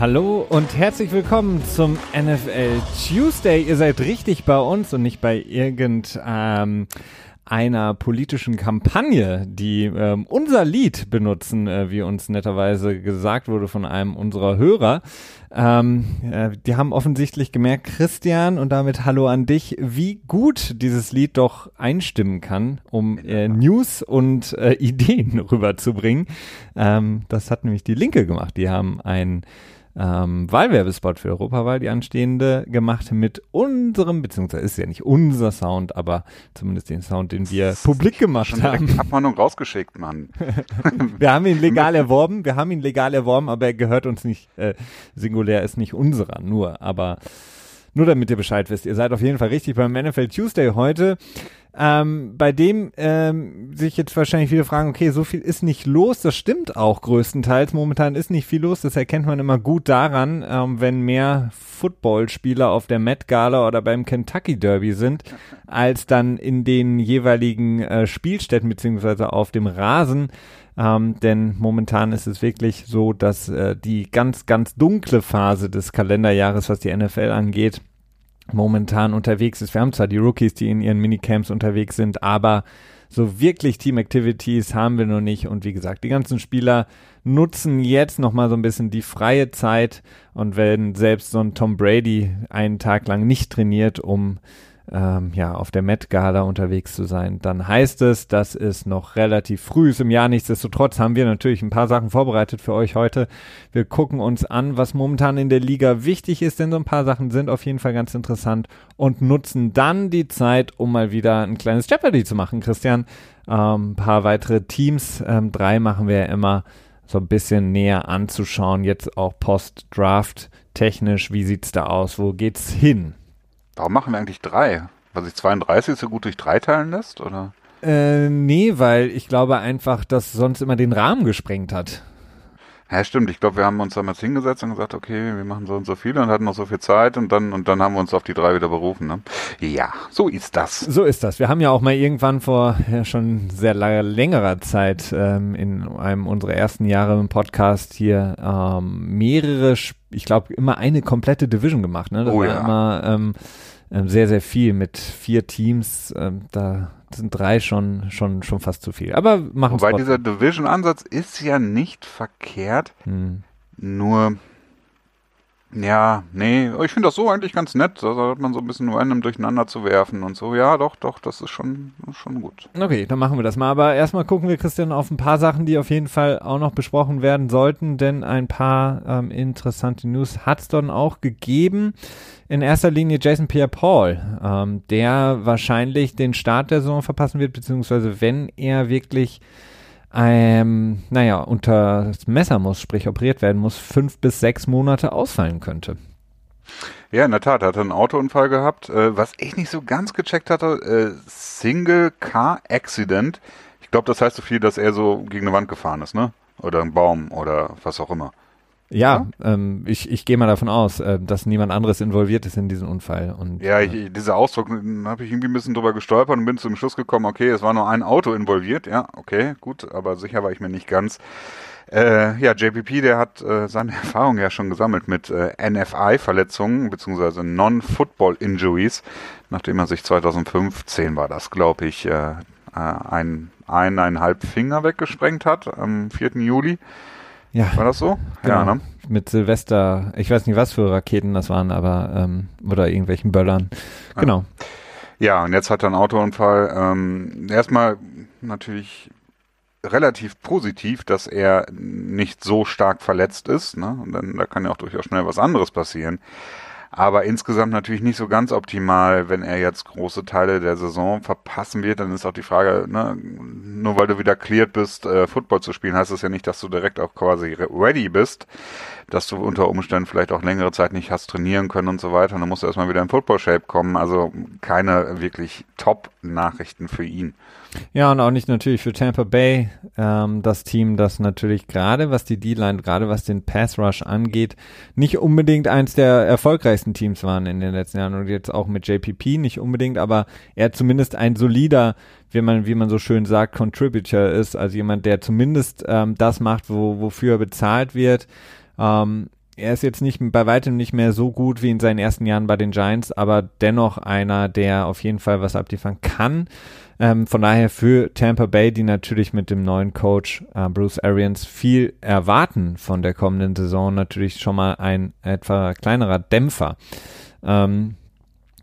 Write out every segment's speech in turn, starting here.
Hallo und herzlich willkommen zum NFL Tuesday. Ihr seid richtig bei uns und nicht bei irgendeiner ähm, politischen Kampagne, die ähm, unser Lied benutzen, äh, wie uns netterweise gesagt wurde von einem unserer Hörer. Ähm, äh, die haben offensichtlich gemerkt, Christian, und damit Hallo an dich, wie gut dieses Lied doch einstimmen kann, um äh, News und äh, Ideen rüberzubringen. Ähm, das hat nämlich die Linke gemacht. Die haben ein ähm, Wahlwerbespot für Europawahl, die anstehende, gemacht mit unserem, beziehungsweise ist ja nicht unser Sound, aber zumindest den Sound, den wir publik gemacht Schon haben. Abmahnung rausgeschickt, Mann. wir haben ihn legal erworben, wir haben ihn legal erworben, aber er gehört uns nicht, äh, singulär ist nicht unserer, nur, aber nur damit ihr Bescheid wisst, ihr seid auf jeden Fall richtig beim NFL Tuesday heute ähm, bei dem ähm, sich jetzt wahrscheinlich viele fragen, okay, so viel ist nicht los, das stimmt auch größtenteils. Momentan ist nicht viel los, das erkennt man immer gut daran, ähm, wenn mehr Footballspieler auf der Met Gala oder beim Kentucky Derby sind, als dann in den jeweiligen äh, Spielstätten beziehungsweise auf dem Rasen. Ähm, denn momentan ist es wirklich so, dass äh, die ganz, ganz dunkle Phase des Kalenderjahres, was die NFL angeht, momentan unterwegs ist. Wir haben zwar die Rookies, die in ihren Minicamps unterwegs sind, aber so wirklich Team Activities haben wir noch nicht. Und wie gesagt, die ganzen Spieler nutzen jetzt nochmal so ein bisschen die freie Zeit. Und wenn selbst so ein Tom Brady einen Tag lang nicht trainiert, um ähm, ja, auf der Met Gala unterwegs zu sein, dann heißt es, dass es noch relativ früh ist im Jahr. Nichtsdestotrotz haben wir natürlich ein paar Sachen vorbereitet für euch heute. Wir gucken uns an, was momentan in der Liga wichtig ist, denn so ein paar Sachen sind auf jeden Fall ganz interessant und nutzen dann die Zeit, um mal wieder ein kleines Jeopardy zu machen, Christian. Ähm, ein paar weitere Teams, ähm, drei machen wir ja immer so ein bisschen näher anzuschauen, jetzt auch Post-Draft technisch, wie sieht's da aus, wo geht's hin? Warum machen wir eigentlich drei? Weil sich 32 so gut durch drei teilen lässt, oder? Äh, nee, weil ich glaube einfach, dass sonst immer den Rahmen gesprengt hat. Ja, stimmt. Ich glaube, wir haben uns damals hingesetzt und gesagt, okay, wir machen so und so viele und hatten noch so viel Zeit und dann und dann haben wir uns auf die drei wieder berufen. Ne? Ja, so ist das. So ist das. Wir haben ja auch mal irgendwann vor ja, schon sehr langer, längerer Zeit ähm, in einem unserer ersten Jahre im Podcast hier ähm, mehrere, ich glaube, immer eine komplette Division gemacht. Ne? Das Oh war ja. immer ähm, sehr, sehr viel mit vier Teams. Ähm, da sind drei schon, schon, schon fast zu viel. Aber machen es Wobei dieser Division-Ansatz ist ja nicht verkehrt, hm. nur ja, nee, ich finde das so eigentlich ganz nett, da hat man so ein bisschen random durcheinander zu werfen und so. Ja, doch, doch, das ist schon, schon gut. Okay, dann machen wir das mal. Aber erstmal gucken wir, Christian, auf ein paar Sachen, die auf jeden Fall auch noch besprochen werden sollten, denn ein paar ähm, interessante News hat es dann auch gegeben. In erster Linie Jason Pierre-Paul, ähm, der wahrscheinlich den Start der Saison verpassen wird, beziehungsweise wenn er wirklich ähm, naja, unter das Messer muss, sprich operiert werden muss, fünf bis sechs Monate ausfallen könnte. Ja, in der Tat, er hatte einen Autounfall gehabt. Äh, was ich nicht so ganz gecheckt hatte, äh, Single Car Accident. Ich glaube, das heißt so viel, dass er so gegen eine Wand gefahren ist, ne? Oder einen Baum oder was auch immer. Ja, ähm, ich, ich gehe mal davon aus, äh, dass niemand anderes involviert ist in diesen Unfall. Und, Ja, äh, ich, dieser Ausdruck, habe ich irgendwie ein bisschen drüber gestolpert und bin zum Schluss gekommen, okay, es war nur ein Auto involviert. Ja, okay, gut, aber sicher war ich mir nicht ganz. Äh, ja, JPP, der hat äh, seine Erfahrung ja schon gesammelt mit äh, NFI-Verletzungen beziehungsweise Non-Football-Injuries, nachdem er sich 2015 war das, glaube ich, äh, äh, ein, eineinhalb Finger weggesprengt hat am 4. Juli. Ja. War das so? Ja, Genau. ne? Mit Silvester, ich weiß nicht, was für Raketen das waren, aber ähm, oder irgendwelchen Böllern. Genau. Ja, und jetzt hat er einen Autounfall. Ähm, erstmal natürlich relativ positiv, dass er nicht so stark verletzt ist. Ne? Und dann, da kann ja auch durchaus schnell was anderes passieren. Aber insgesamt natürlich nicht so ganz optimal, wenn er jetzt große Teile der Saison verpassen wird. Dann ist auch die Frage, ne, nur weil du wieder cleared bist, äh, Football zu spielen, heißt das ja nicht, dass du direkt auch quasi re- ready bist, dass du unter Umständen vielleicht auch längere Zeit nicht hast trainieren können und so weiter. Und dann musst du erstmal wieder in Football-Shape kommen. Also keine wirklich Top-Nachrichten für ihn. Ja, und auch nicht natürlich für Tampa Bay, ähm, das Team, das natürlich gerade was die D-Line, gerade was den Pass Rush angeht, nicht unbedingt eins der erfolgreichsten Teams waren in den letzten Jahren und jetzt auch mit JPP nicht unbedingt, aber er zumindest ein solider, wie man, wie man so schön sagt, Contributor ist, also jemand, der zumindest ähm, das macht, wo, wofür er bezahlt wird. Ähm, er ist jetzt nicht bei weitem nicht mehr so gut wie in seinen ersten Jahren bei den Giants, aber dennoch einer, der auf jeden Fall was abliefern kann. Ähm, von daher für Tampa Bay, die natürlich mit dem neuen Coach äh, Bruce Arians viel erwarten von der kommenden Saison, natürlich schon mal ein etwa kleinerer Dämpfer. Ähm,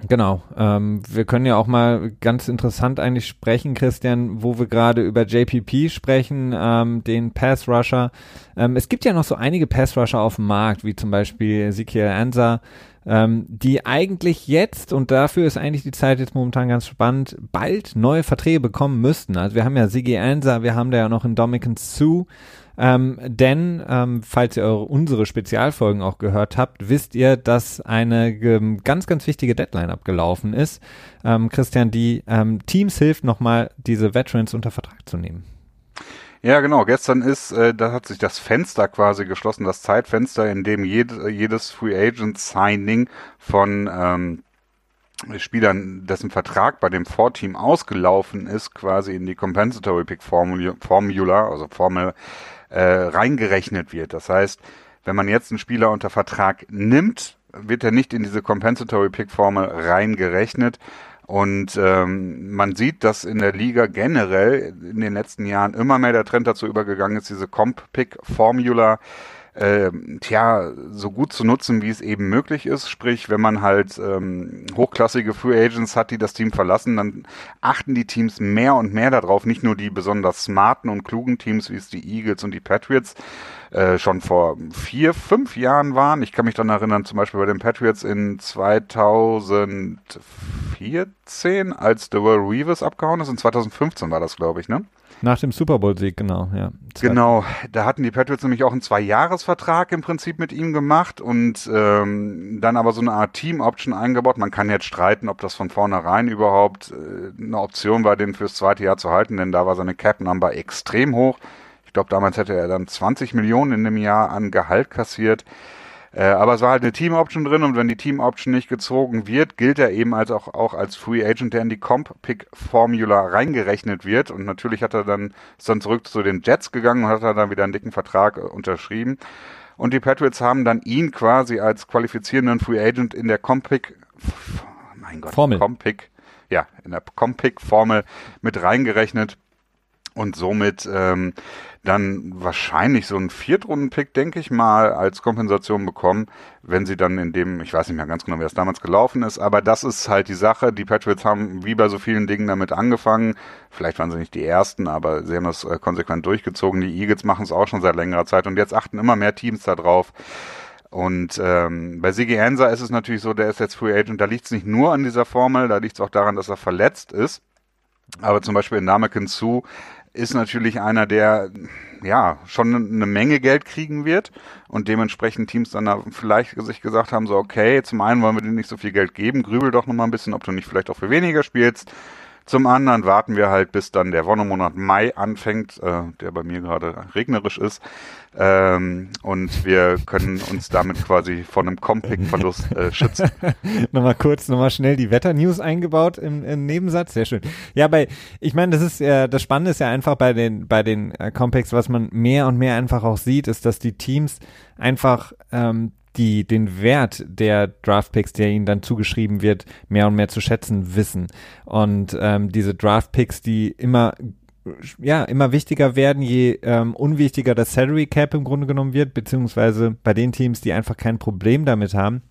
Genau. Ähm, wir können ja auch mal ganz interessant eigentlich sprechen, Christian, wo wir gerade über JPP sprechen, ähm, den Pass Rusher. Ähm, es gibt ja noch so einige Pass Rusher auf dem Markt, wie zum Beispiel Ezekiel Ansa, ähm, die eigentlich jetzt, und dafür ist eigentlich die Zeit jetzt momentan ganz spannend, bald neue Verträge bekommen müssten. Also wir haben ja Sigi Ansa, wir haben da ja noch einen Dominican Sue, ähm, denn, ähm, falls ihr eure, unsere Spezialfolgen auch gehört habt, wisst ihr, dass eine ähm, ganz, ganz wichtige Deadline abgelaufen ist. Ähm, Christian, die ähm, Teams hilft nochmal, diese Veterans unter Vertrag zu nehmen. Ja, genau. Gestern ist, äh, da hat sich das Fenster quasi geschlossen, das Zeitfenster, in dem jed jedes Free Agent Signing von ähm, Spielern, dessen Vertrag bei dem Vorteam ausgelaufen ist, quasi in die Compensatory Pick Formula, also Formel äh, reingerechnet wird. Das heißt, wenn man jetzt einen Spieler unter Vertrag nimmt, wird er nicht in diese Compensatory Pick Formel reingerechnet. Und ähm, man sieht, dass in der Liga generell in den letzten Jahren immer mehr der Trend dazu übergegangen ist, diese Comp-Pick-Formula äh, tja, so gut zu nutzen, wie es eben möglich ist. Sprich, wenn man halt ähm, hochklassige Free Agents hat, die das Team verlassen, dann achten die Teams mehr und mehr darauf, nicht nur die besonders smarten und klugen Teams, wie es die Eagles und die Patriots äh, schon vor vier, fünf Jahren waren. Ich kann mich dann erinnern, zum Beispiel bei den Patriots in 2014, als World Reavers abgehauen ist. In 2015 war das, glaube ich, ne? Nach dem Super Bowl-Sieg, genau, ja. Genau, da hatten die Patriots nämlich auch einen Zwei-Jahres-Vertrag im Prinzip mit ihm gemacht und ähm, dann aber so eine Art Team-Option eingebaut. Man kann jetzt streiten, ob das von vornherein überhaupt äh, eine Option war, den fürs zweite Jahr zu halten, denn da war seine Cap-Number extrem hoch. Ich glaube, damals hätte er dann 20 Millionen in dem Jahr an Gehalt kassiert. Äh, aber es war halt eine Team-Option drin und wenn die Team-Option nicht gezogen wird, gilt er eben als auch, auch als Free Agent, der in die Comp-Pick-Formula reingerechnet wird. Und natürlich hat er dann, ist dann zurück zu den Jets gegangen und hat dann wieder einen dicken Vertrag äh, unterschrieben. Und die Patriots haben dann ihn quasi als qualifizierenden Free Agent in der Comp-Pick, mein Gott, Formel. Comp-Pick, ja, in der Comp-Pick-Formel mit reingerechnet und somit ähm, dann wahrscheinlich so einen Viertrunden-Pick, denke ich mal, als Kompensation bekommen, wenn sie dann in dem, ich weiß nicht mehr ganz genau, wie das damals gelaufen ist, aber das ist halt die Sache. Die Patriots haben wie bei so vielen Dingen damit angefangen. Vielleicht waren sie nicht die Ersten, aber sie haben das äh, konsequent durchgezogen. Die Eagles machen es auch schon seit längerer Zeit und jetzt achten immer mehr Teams da drauf. Und ähm, bei Sigi Ansa ist es natürlich so, der ist jetzt Free Agent, da liegt es nicht nur an dieser Formel, da liegt es auch daran, dass er verletzt ist. Aber zum Beispiel in Namekin Su ist natürlich einer, der ja schon eine Menge Geld kriegen wird und dementsprechend Teams dann da vielleicht sich gesagt haben, so okay, zum einen wollen wir dir nicht so viel Geld geben, grübel doch noch mal ein bisschen, ob du nicht vielleicht auch für weniger spielst. Zum anderen warten wir halt, bis dann der Wonnemonat Mai anfängt, äh, der bei mir gerade regnerisch ist. Ähm, und wir können uns damit quasi von einem Compact-Verlust äh, schützen. nochmal kurz, nochmal schnell die Wetter-News eingebaut im, im, Nebensatz. Sehr schön. Ja, bei, ich meine, das ist ja, das Spannende ist ja einfach bei den, bei den äh, Compacts, was man mehr und mehr einfach auch sieht, ist, dass die Teams einfach ähm, die den Wert der Draftpicks, der ihnen dann zugeschrieben wird, mehr und mehr zu schätzen wissen. Und ähm, diese Draftpicks, die immer ja, immer wichtiger werden, je ähm, unwichtiger das Salary Cap im Grunde genommen wird, beziehungsweise bei den Teams, die einfach kein Problem damit haben,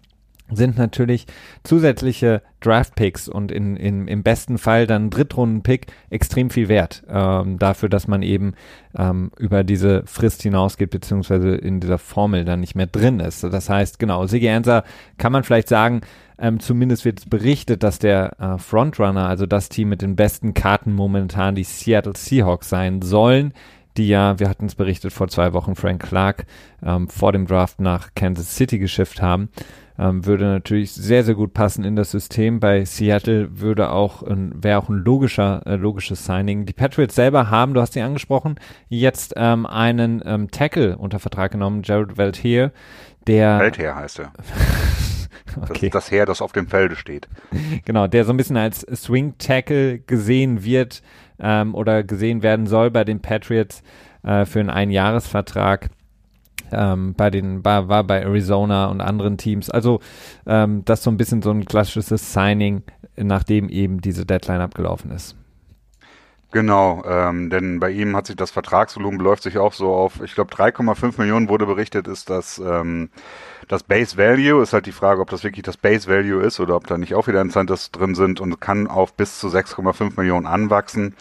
sind natürlich zusätzliche Draft-Picks und in, in, im besten Fall dann Drittrunden-Pick extrem viel wert ähm, dafür, dass man eben ähm, über diese Frist hinausgeht, beziehungsweise in dieser Formel dann nicht mehr drin ist. Das heißt, genau, Sigi Ansa kann man vielleicht sagen, ähm, zumindest wird berichtet, dass der äh, Frontrunner, also das Team mit den besten Karten momentan die Seattle Seahawks sein sollen die ja, wir hatten es berichtet vor zwei Wochen, Frank Clark ähm, vor dem Draft nach Kansas City geschifft haben ähm, würde natürlich sehr, sehr gut passen in das System. Bei Seattle würde auch, wäre auch ein logischer, äh, logisches Signing. Die Patriots selber haben, du hast sie angesprochen, jetzt ähm, einen ähm, Tackle unter Vertrag genommen, Jared Veltier, der. Veltier heißt er. okay. Das, das Heer, das auf dem Felde steht. Genau, der so ein bisschen als Swing Tackle gesehen wird ähm, oder gesehen werden soll bei den Patriots äh, für einen Einjahresvertrag. Ähm, bei den, war, war bei Arizona und anderen Teams. Also ähm, das so ein bisschen so ein klassisches Signing, nachdem eben diese Deadline abgelaufen ist. Genau, ähm, denn bei ihm hat sich das Vertragsvolumen beläuft sich auch so auf, ich glaube 3,5 Millionen wurde berichtet, ist das ähm, das Base Value. Ist halt die Frage, ob das wirklich das Base Value ist oder ob da nicht auch wieder Incentives drin sind und kann auf bis zu 6,5 Millionen anwachsen.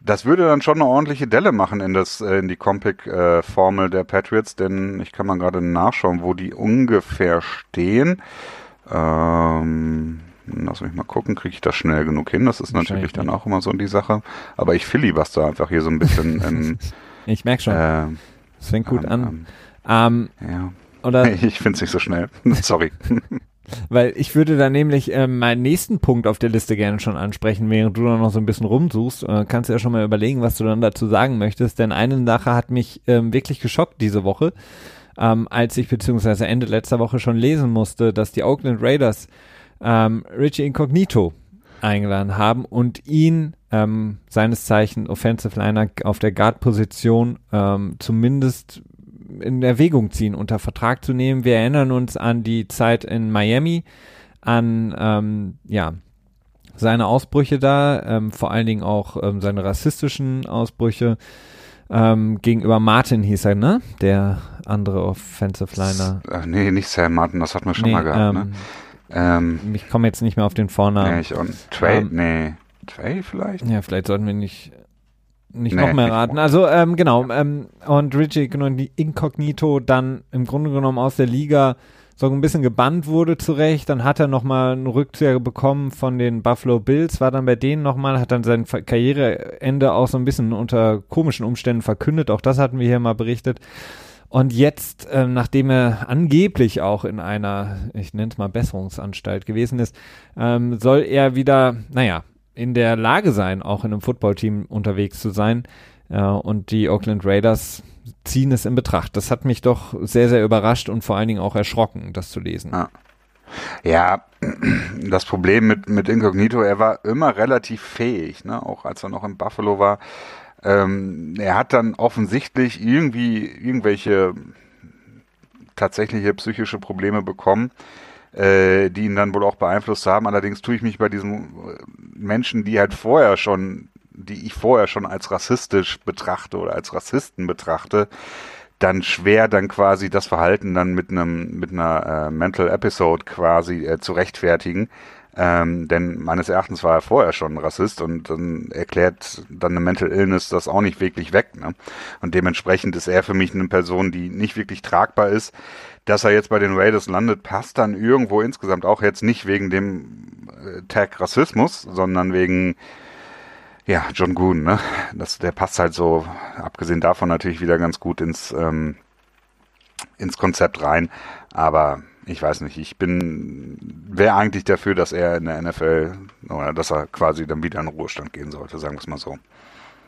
Das würde dann schon eine ordentliche Delle machen in das äh, in die Compic-Formel äh, der Patriots, denn ich kann mal gerade nachschauen, wo die ungefähr stehen. Ähm, Lass mich mal gucken, kriege ich das schnell genug hin? Das ist natürlich dann auch immer so die Sache. Aber ich filibuster einfach hier so ein bisschen. In, ich merke schon. Äh, das fängt gut ähm, an. Ähm, ja. Oder, ich finde es nicht so schnell. Sorry. Weil ich würde da nämlich äh, meinen nächsten Punkt auf der Liste gerne schon ansprechen, während du da noch so ein bisschen rumsuchst. Äh, kannst du ja schon mal überlegen, was du dann dazu sagen möchtest. Denn eine Sache hat mich ähm, wirklich geschockt diese Woche, ähm, als ich beziehungsweise Ende letzter Woche schon lesen musste, dass die Oakland Raiders ähm, Richie Incognito eingeladen haben und ihn ähm, seines Zeichen Offensive Liner auf der Guard-Position ähm, zumindest in Erwägung ziehen, unter Vertrag zu nehmen. Wir erinnern uns an die Zeit in Miami, an ähm, ja seine Ausbrüche da, ähm, vor allen Dingen auch ähm, seine rassistischen Ausbrüche. Ähm, gegenüber Martin hieß er, ne? Der andere Offensive Liner. Ach, nee, nicht Sam Martin, das hatten wir schon nee, mal gehabt, ne? Ähm, ich komme jetzt nicht mehr auf den Vornamen. Nee, ich auch, Trey, ähm, nee. Trey vielleicht? Ja, vielleicht sollten wir nicht, nicht nee, noch mehr raten. Also, ähm, genau. Ähm, und Richie Incognito dann im Grunde genommen aus der Liga so ein bisschen gebannt wurde zurecht. Dann hat er nochmal einen Rückzieher bekommen von den Buffalo Bills, war dann bei denen nochmal, hat dann sein Karriereende auch so ein bisschen unter komischen Umständen verkündet. Auch das hatten wir hier mal berichtet. Und jetzt, äh, nachdem er angeblich auch in einer, ich nenne es mal Besserungsanstalt gewesen ist, ähm, soll er wieder, naja, in der Lage sein, auch in einem Footballteam unterwegs zu sein. Äh, und die Oakland Raiders ziehen es in Betracht. Das hat mich doch sehr, sehr überrascht und vor allen Dingen auch erschrocken, das zu lesen. Ja. Ja, das Problem mit, mit Incognito, er war immer relativ fähig, ne? auch als er noch in Buffalo war. Ähm, er hat dann offensichtlich irgendwie irgendwelche tatsächliche psychische Probleme bekommen, äh, die ihn dann wohl auch beeinflusst haben. Allerdings tue ich mich bei diesen Menschen, die halt vorher schon, die ich vorher schon als rassistisch betrachte oder als Rassisten betrachte, dann schwer dann quasi das Verhalten dann mit einem mit einer äh, Mental Episode quasi äh, zu rechtfertigen. Ähm, denn meines Erachtens war er vorher schon Rassist und dann erklärt dann eine Mental Illness das auch nicht wirklich weg. Ne? Und dementsprechend ist er für mich eine Person, die nicht wirklich tragbar ist. Dass er jetzt bei den Raiders landet, passt dann irgendwo insgesamt auch jetzt nicht wegen dem äh, Tag Rassismus, sondern wegen ja, John Goon, ne? Das, der passt halt so, abgesehen davon natürlich wieder ganz gut ins, ähm, ins Konzept rein. Aber ich weiß nicht, ich bin, wäre eigentlich dafür, dass er in der NFL oder dass er quasi dann wieder in den Ruhestand gehen sollte, sagen wir es mal so.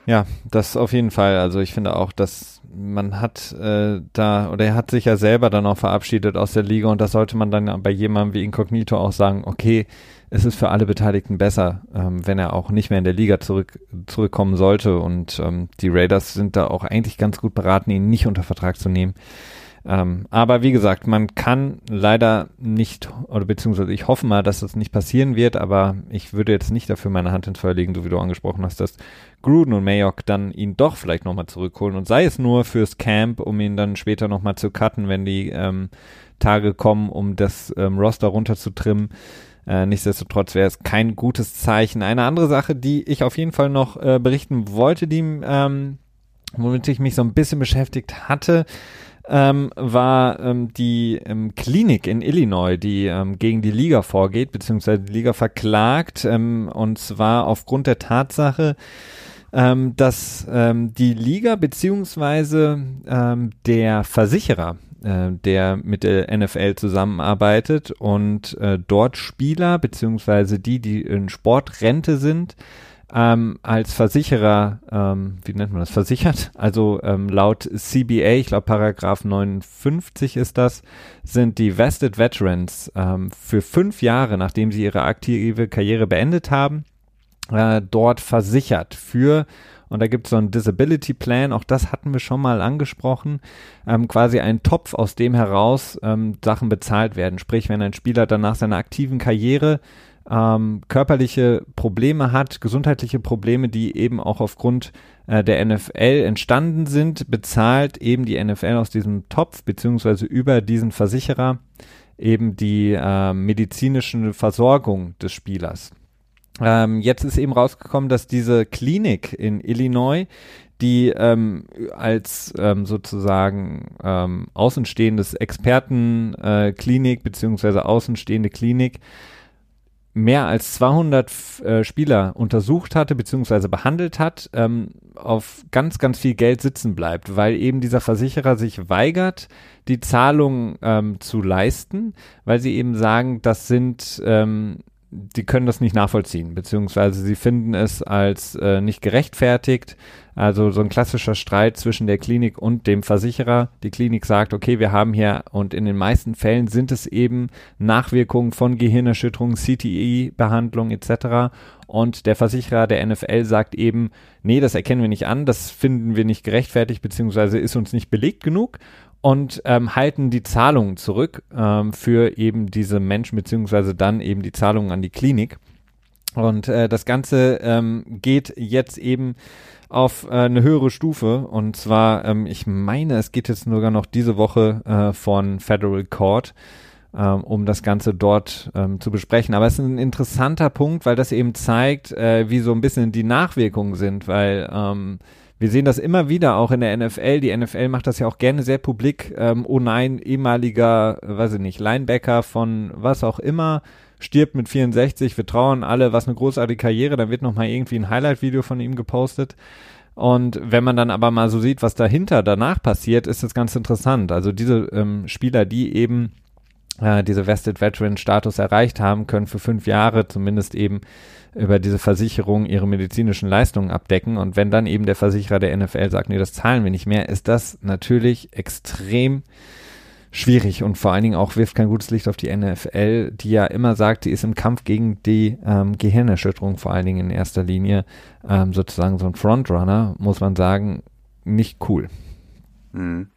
Ja, das auf jeden Fall. Also ich finde auch, dass man hat äh, da, oder er hat sich ja selber dann auch verabschiedet aus der Liga und das sollte man dann bei jemandem wie Incognito auch sagen, okay, es ist für alle Beteiligten besser, ähm, wenn er auch nicht mehr in der Liga zurück, zurückkommen sollte und ähm, die Raiders sind da auch eigentlich ganz gut beraten, ihn nicht unter Vertrag zu nehmen. Ähm, aber wie gesagt, man kann leider nicht, oder beziehungsweise ich hoffe mal, dass das nicht passieren wird, aber ich würde jetzt nicht dafür meine Hand ins Feuer legen, so wie du angesprochen hast, dass Gruden und Mayock dann ihn doch vielleicht nochmal zurückholen und sei es nur fürs Camp, um ihn dann später nochmal zu cutten, wenn die ähm, Tage kommen, um das ähm, Roster runterzutrimmen. Äh, nichtsdestotrotz wäre es kein gutes Zeichen. Eine andere Sache, die ich auf jeden Fall noch äh, berichten wollte, die, ähm, womit ich mich so ein bisschen beschäftigt hatte, ähm, war ähm, die ähm, Klinik in Illinois, die ähm, gegen die Liga vorgeht, beziehungsweise die Liga verklagt, ähm, und zwar aufgrund der Tatsache, ähm, dass ähm, die Liga beziehungsweise ähm, der Versicherer, äh, der mit der NFL zusammenarbeitet und äh, dort Spieler beziehungsweise die, die in Sportrente sind, ähm, als Versicherer, ähm, wie nennt man das, versichert. Also ähm, laut CBA, ich glaube Paragraph 59 ist das, sind die Vested Veterans ähm, für fünf Jahre, nachdem sie ihre aktive Karriere beendet haben, äh, dort versichert für und da gibt es so einen Disability Plan, auch das hatten wir schon mal angesprochen, ähm, quasi ein Topf, aus dem heraus ähm, Sachen bezahlt werden. Sprich, wenn ein Spieler dann nach seiner aktiven Karriere ähm, körperliche Probleme hat, gesundheitliche Probleme, die eben auch aufgrund äh, der NFL entstanden sind, bezahlt eben die NFL aus diesem Topf beziehungsweise über diesen Versicherer eben die äh, medizinische Versorgung des Spielers. Ähm, jetzt ist eben rausgekommen, dass diese Klinik in Illinois, die ähm, als ähm, sozusagen ähm, außenstehendes Expertenklinik äh, beziehungsweise außenstehende Klinik mehr als 200 äh, Spieler untersucht hatte beziehungsweise behandelt hat, ähm, auf ganz, ganz viel Geld sitzen bleibt, weil eben dieser Versicherer sich weigert, die Zahlung ähm, zu leisten, weil sie eben sagen, das sind ähm, die können das nicht nachvollziehen, beziehungsweise sie finden es als äh, nicht gerechtfertigt. Also so ein klassischer Streit zwischen der Klinik und dem Versicherer. Die Klinik sagt, okay, wir haben hier und in den meisten Fällen sind es eben Nachwirkungen von Gehirnerschütterung, CTI-Behandlung etc. Und der Versicherer der NFL sagt eben, nee, das erkennen wir nicht an, das finden wir nicht gerechtfertigt, beziehungsweise ist uns nicht belegt genug und ähm, halten die Zahlungen zurück ähm, für eben diese Menschen, beziehungsweise dann eben die Zahlungen an die Klinik. Und äh, das Ganze ähm, geht jetzt eben auf äh, eine höhere Stufe. Und zwar, ähm, ich meine, es geht jetzt sogar noch diese Woche äh, von Federal Court, ähm, um das Ganze dort ähm, zu besprechen. Aber es ist ein interessanter Punkt, weil das eben zeigt, äh, wie so ein bisschen die Nachwirkungen sind, weil ähm, wir sehen das immer wieder auch in der NFL. Die NFL macht das ja auch gerne sehr publik. Ähm, oh nein, ehemaliger, weiß ich nicht, Linebacker von was auch immer, stirbt mit 64. Wir trauern alle, was eine großartige Karriere. Dann wird nochmal irgendwie ein Highlight-Video von ihm gepostet. Und wenn man dann aber mal so sieht, was dahinter danach passiert, ist das ganz interessant. Also diese ähm, Spieler, die eben äh, diese Vested Veteran Status erreicht haben, können für fünf Jahre zumindest eben über diese Versicherung ihre medizinischen Leistungen abdecken. Und wenn dann eben der Versicherer der NFL sagt, nee, das zahlen wir nicht mehr, ist das natürlich extrem schwierig und vor allen Dingen auch wirft kein gutes Licht auf die NFL, die ja immer sagt, die ist im Kampf gegen die ähm, Gehirnerschütterung vor allen Dingen in erster Linie ähm, sozusagen so ein Frontrunner, muss man sagen, nicht cool. Mhm.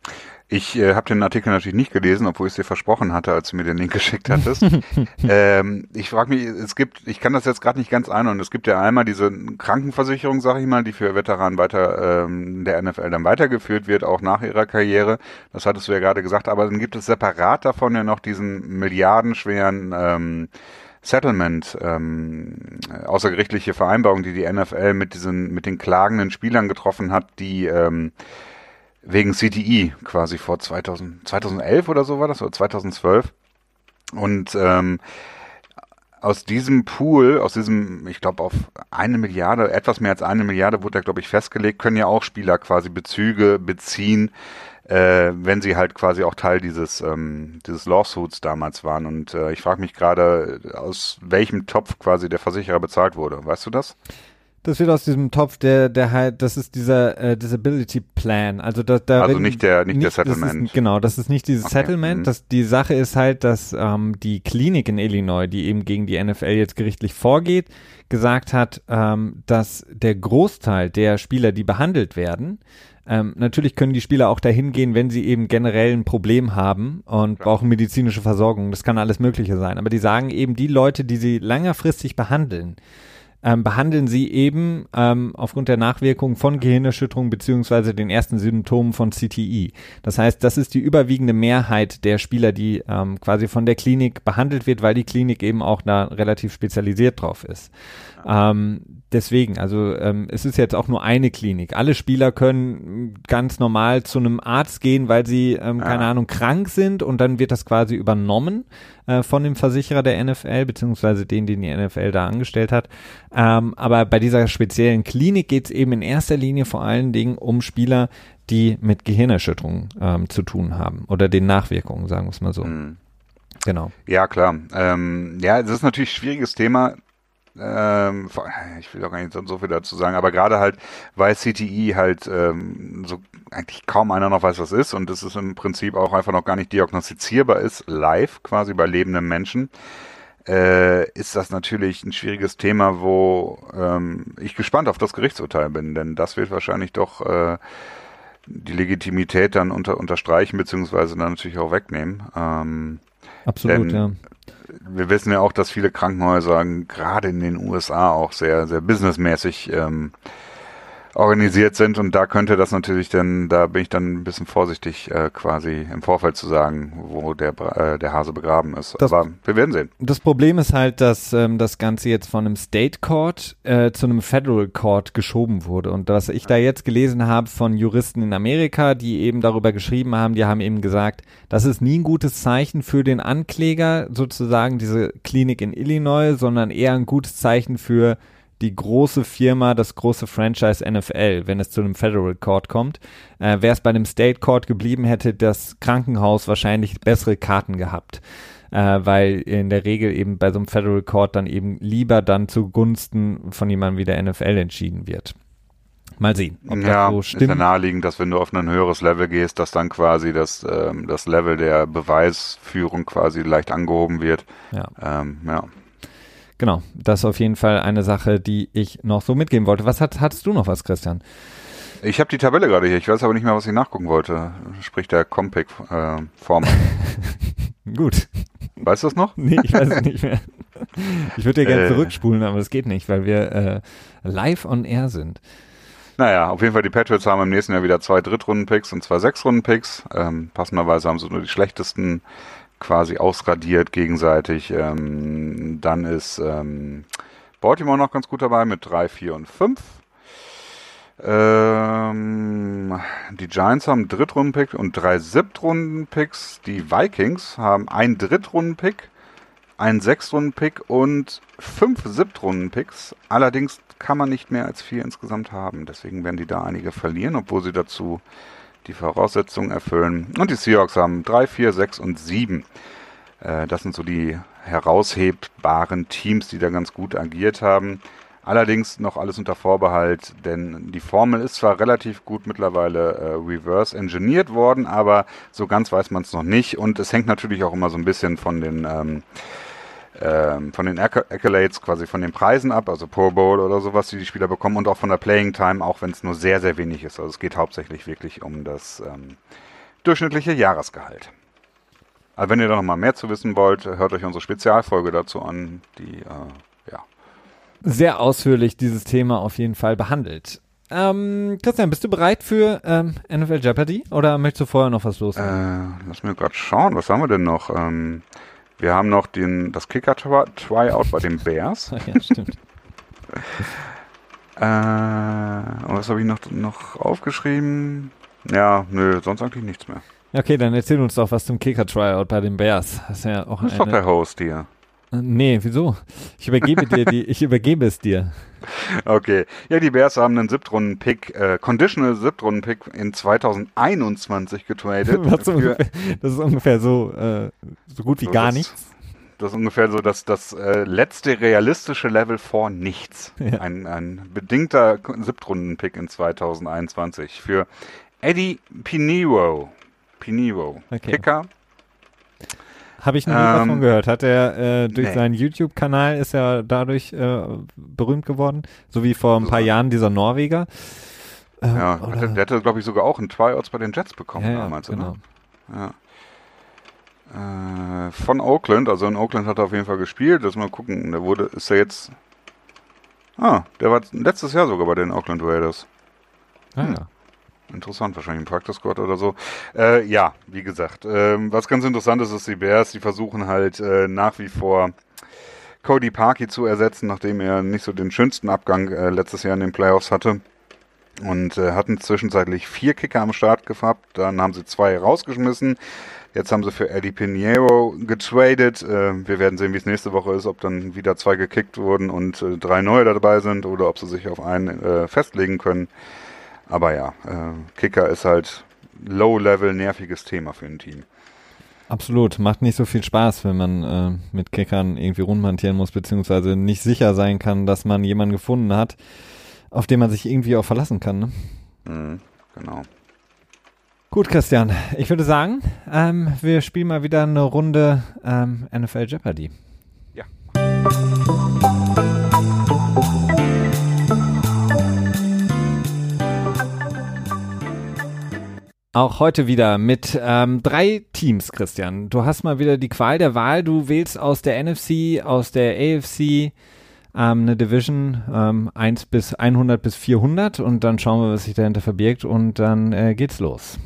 Ich äh, habe den Artikel natürlich nicht gelesen, obwohl ich es dir versprochen hatte, als du mir den Link geschickt hattest. ähm, ich frage mich, es gibt, ich kann das jetzt gerade nicht ganz einordnen. Es gibt ja einmal diese Krankenversicherung, sage ich mal, die für Veteranen weiter ähm, der NFL dann weitergeführt wird, auch nach ihrer Karriere. Das hattest du ja gerade gesagt. Aber dann gibt es separat davon ja noch diesen milliardenschweren ähm, Settlement, ähm, außergerichtliche Vereinbarung, die die NFL mit diesen, mit den klagenden Spielern getroffen hat, die ähm, wegen CTI quasi vor 2000, 2011 oder so war das, oder 2012. Und ähm, aus diesem Pool, aus diesem, ich glaube, auf eine Milliarde, etwas mehr als eine Milliarde wurde da, glaube ich, festgelegt, können ja auch Spieler quasi Bezüge beziehen, äh, wenn sie halt quasi auch Teil dieses, ähm, dieses Lawsuits damals waren. Und äh, ich frage mich gerade, aus welchem Topf quasi der Versicherer bezahlt wurde. Weißt du das? Das wird aus diesem Topf, der, der halt, das ist dieser äh, Disability Plan. Also da, da also nicht der, nicht, nicht der Settlement. Ist, genau, das ist nicht dieses okay. Settlement. Mhm. Das, die Sache ist halt, dass ähm, die Klinik in Illinois, die eben gegen die NFL jetzt gerichtlich vorgeht, gesagt hat, ähm, dass der Großteil der Spieler, die behandelt werden, ähm, natürlich können die Spieler auch dahin gehen, wenn sie eben generell ein Problem haben und Klar. brauchen medizinische Versorgung. Das kann alles Mögliche sein. Aber die sagen eben, die Leute, die sie längerfristig behandeln, ähm, behandeln sie eben ähm, aufgrund der Nachwirkungen von Gehirnerschütterung beziehungsweise den ersten Symptomen von CTI. Das heißt, das ist die überwiegende Mehrheit der Spieler, die ähm, quasi von der Klinik behandelt wird, weil die Klinik eben auch da relativ spezialisiert drauf ist. Ähm, deswegen, also ähm, es ist jetzt auch nur eine Klinik. Alle Spieler können ganz normal zu einem Arzt gehen, weil sie, ähm, keine. Ahnung, krank sind und dann wird das quasi übernommen äh, von dem Versicherer der NFL, beziehungsweise den, den die NFL da angestellt hat. Ähm, aber bei dieser speziellen Klinik geht es eben in erster Linie vor allen Dingen um Spieler, die mit Gehirnerschütterung ähm, zu tun haben oder den Nachwirkungen, sagen wir es mal so. Mhm. Genau. Ja, klar. Ähm, ja, es ist natürlich ein schwieriges Thema. Ähm, ich will auch gar nicht so viel dazu sagen, aber gerade halt, weil CTI halt ähm, so eigentlich kaum einer noch weiß, was ist und das ist im Prinzip auch einfach noch gar nicht diagnostizierbar ist, live quasi bei lebenden Menschen, äh, ist das natürlich ein schwieriges Thema, wo ähm, ich gespannt auf das Gerichtsurteil bin, denn das wird wahrscheinlich doch äh, die Legitimität dann unter, unterstreichen, beziehungsweise dann natürlich auch wegnehmen. Ähm, Absolut, ja. Wir wissen ja auch, dass viele Krankenhäuser gerade in den USA auch sehr, sehr businessmäßig ähm, organisiert sind und da könnte das natürlich dann, da bin ich dann ein bisschen vorsichtig äh, quasi im Vorfeld zu sagen, wo der, äh, der Hase begraben ist. Das, Aber wir werden sehen. Das Problem ist halt, dass ähm, das Ganze jetzt von einem State Court äh, zu einem Federal Court geschoben wurde und was ich da jetzt gelesen habe von Juristen in Amerika, die eben darüber geschrieben haben, die haben eben gesagt, das ist nie ein gutes Zeichen für den Ankläger, sozusagen diese Klinik in Illinois, sondern eher ein gutes Zeichen für die große Firma, das große Franchise NFL, wenn es zu einem Federal Court kommt. Äh, Wäre es bei einem State Court geblieben, hätte das Krankenhaus wahrscheinlich bessere Karten gehabt. Äh, weil in der Regel eben bei so einem Federal Court dann eben lieber dann zugunsten von jemandem wie der NFL entschieden wird. Mal sehen, ob ja, das so stimmt. Ist ja naheliegend, dass wenn du auf ein höheres Level gehst, dass dann quasi das, ähm, das Level der Beweisführung quasi leicht angehoben wird. Ja. Ähm, ja. Genau, das ist auf jeden Fall eine Sache, die ich noch so mitgeben wollte. Was hat, hattest du noch was, Christian? Ich habe die Tabelle gerade hier, ich weiß aber nicht mehr, was ich nachgucken wollte. Sprich der Compaq-Form. Äh, Gut. Weißt du das noch? Nee, ich weiß es nicht mehr. Ich würde dir gerne äh, zurückspulen, aber das geht nicht, weil wir äh, live on air sind. Naja, auf jeden Fall, die Patriots haben im nächsten Jahr wieder zwei Drittrunden-Picks und zwei Sechsrunden-Picks. Ähm, passenderweise haben sie nur die schlechtesten quasi ausradiert gegenseitig. Ähm, dann ist ähm, Baltimore noch ganz gut dabei mit 3, 4 und 5. Ähm, die Giants haben einen Drittrunden-Pick und drei Siebtrunden-Picks. Die Vikings haben einen Drittrunden-Pick, einen Sechstrunden-Pick und fünf Siebtrunden-Picks. Allerdings kann man nicht mehr als vier insgesamt haben. Deswegen werden die da einige verlieren, obwohl sie dazu die Voraussetzungen erfüllen. Und die Seahawks haben 3, 4, 6 und 7. Äh, das sind so die heraushebbaren Teams, die da ganz gut agiert haben. Allerdings noch alles unter Vorbehalt, denn die Formel ist zwar relativ gut mittlerweile äh, reverse engineert worden, aber so ganz weiß man es noch nicht. Und es hängt natürlich auch immer so ein bisschen von den ähm, ähm, von den Accolades, quasi von den Preisen ab, also Pro Bowl oder sowas, die die Spieler bekommen und auch von der Playing Time, auch wenn es nur sehr, sehr wenig ist. Also es geht hauptsächlich wirklich um das ähm, durchschnittliche Jahresgehalt. Also wenn ihr da nochmal mehr zu wissen wollt, hört euch unsere Spezialfolge dazu an, die, äh, ja. Sehr ausführlich dieses Thema auf jeden Fall behandelt. Ähm, Christian, bist du bereit für ähm, NFL Jeopardy oder möchtest du vorher noch was los? Äh, lass mir gerade schauen, was haben wir denn noch? Ähm, wir haben noch den, das Kicker-Tryout bei den Bears. ja, stimmt. äh, und was habe ich noch, noch aufgeschrieben? Ja, nö, sonst eigentlich nichts mehr. Okay, dann erzähl uns doch was zum Kicker-Tryout bei den Bears. Das ist ja auch das ist eine... doch der Host hier. Nee, wieso? Ich übergebe dir die, ich übergebe es dir. Okay. Ja, die Bears haben einen Siebtrunden-Pick, äh, Conditional Siebtrunden-Pick in 2021 getradet. das ist ungefähr so, äh, so gut wie so gar das, nichts. Das ist ungefähr so das, das äh, letzte realistische Level vor nichts. Ja. Ein, ein bedingter Siebtrunden-Pick in 2021 für Eddie Pinero. Pinero. Okay. Kicker habe ich noch nie ähm, davon gehört. Hat er äh, durch nee. seinen YouTube-Kanal ist er dadurch äh, berühmt geworden, so wie vor ein paar so. Jahren dieser Norweger. Äh, ja, hatte, der hatte, glaube ich, sogar auch einen Tryouts bei den Jets bekommen ja, damals, genau. Ja. Äh, von Oakland, also in Oakland hat er auf jeden Fall gespielt. Lass mal gucken, der wurde, ist er jetzt. Ah, der war letztes Jahr sogar bei den Oakland Raiders. Ah, hm. ja. Interessant, wahrscheinlich ein Practice Squad oder so. Äh, ja, wie gesagt, ähm, was ganz interessant ist, ist die Bears, die versuchen halt äh, nach wie vor Cody Parkey zu ersetzen, nachdem er nicht so den schönsten Abgang äh, letztes Jahr in den Playoffs hatte. Und äh, hatten zwischenzeitlich vier Kicker am Start gehabt, dann haben sie zwei rausgeschmissen. Jetzt haben sie für Eddie Pinheiro getradet. Äh, wir werden sehen, wie es nächste Woche ist, ob dann wieder zwei gekickt wurden und äh, drei neue dabei sind oder ob sie sich auf einen festlegen können. Aber ja, äh, Kicker ist halt Low-Level nerviges Thema für ein Team. Absolut, macht nicht so viel Spaß, wenn man äh, mit Kickern irgendwie rumhantieren muss, beziehungsweise nicht sicher sein kann, dass man jemanden gefunden hat, auf den man sich irgendwie auch verlassen kann. Ne? Mhm, genau. Gut, Christian, ich würde sagen, ähm, wir spielen mal wieder eine Runde ähm, NFL Jeopardy. Auch heute wieder mit ähm, drei Teams, Christian. Du hast mal wieder die Qual der Wahl. Du wählst aus der NFC, aus der AFC ähm, eine Division ähm, 1 bis 100 bis 400 und dann schauen wir, was sich dahinter verbirgt und dann äh, geht's los.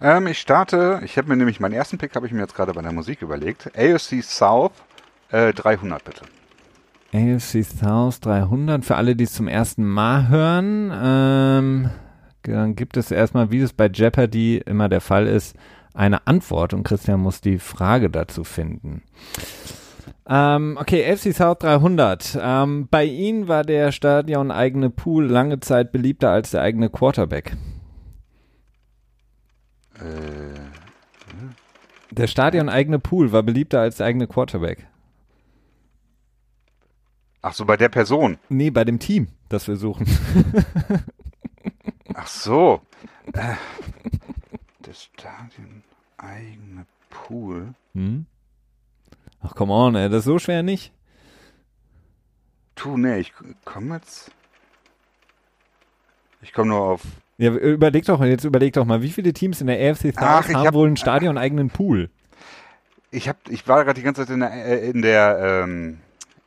Ähm, ich starte, ich habe mir nämlich meinen ersten Pick, habe ich mir jetzt gerade bei der Musik überlegt. AFC South äh, 300 bitte. AFC South 300 für alle, die es zum ersten Mal hören. Ähm, dann gibt es erstmal, wie es bei Jeopardy immer der Fall ist, eine Antwort und Christian muss die Frage dazu finden. Ähm, okay, FC South 300. Ähm, bei Ihnen war der Stadion eigene Pool lange Zeit beliebter als der eigene Quarterback. Äh, Der Stadion eigene Pool war beliebter als der eigene Quarterback. ach so, bei der Person. Nee, bei dem Team, das wir suchen. Ach so. Äh, das Stadion eigene Pool. Hm? Ach, come on, ey, das ist so schwer nicht. Tu, nee, ich komme jetzt. Ich komme nur auf. Ja, überleg doch mal, jetzt überleg doch mal, wie viele Teams in der AFC South Ach, haben hab- wohl einen Stadion eigenen Pool? Ich hab, ich war gerade die ganze Zeit in der, äh, in der, ähm,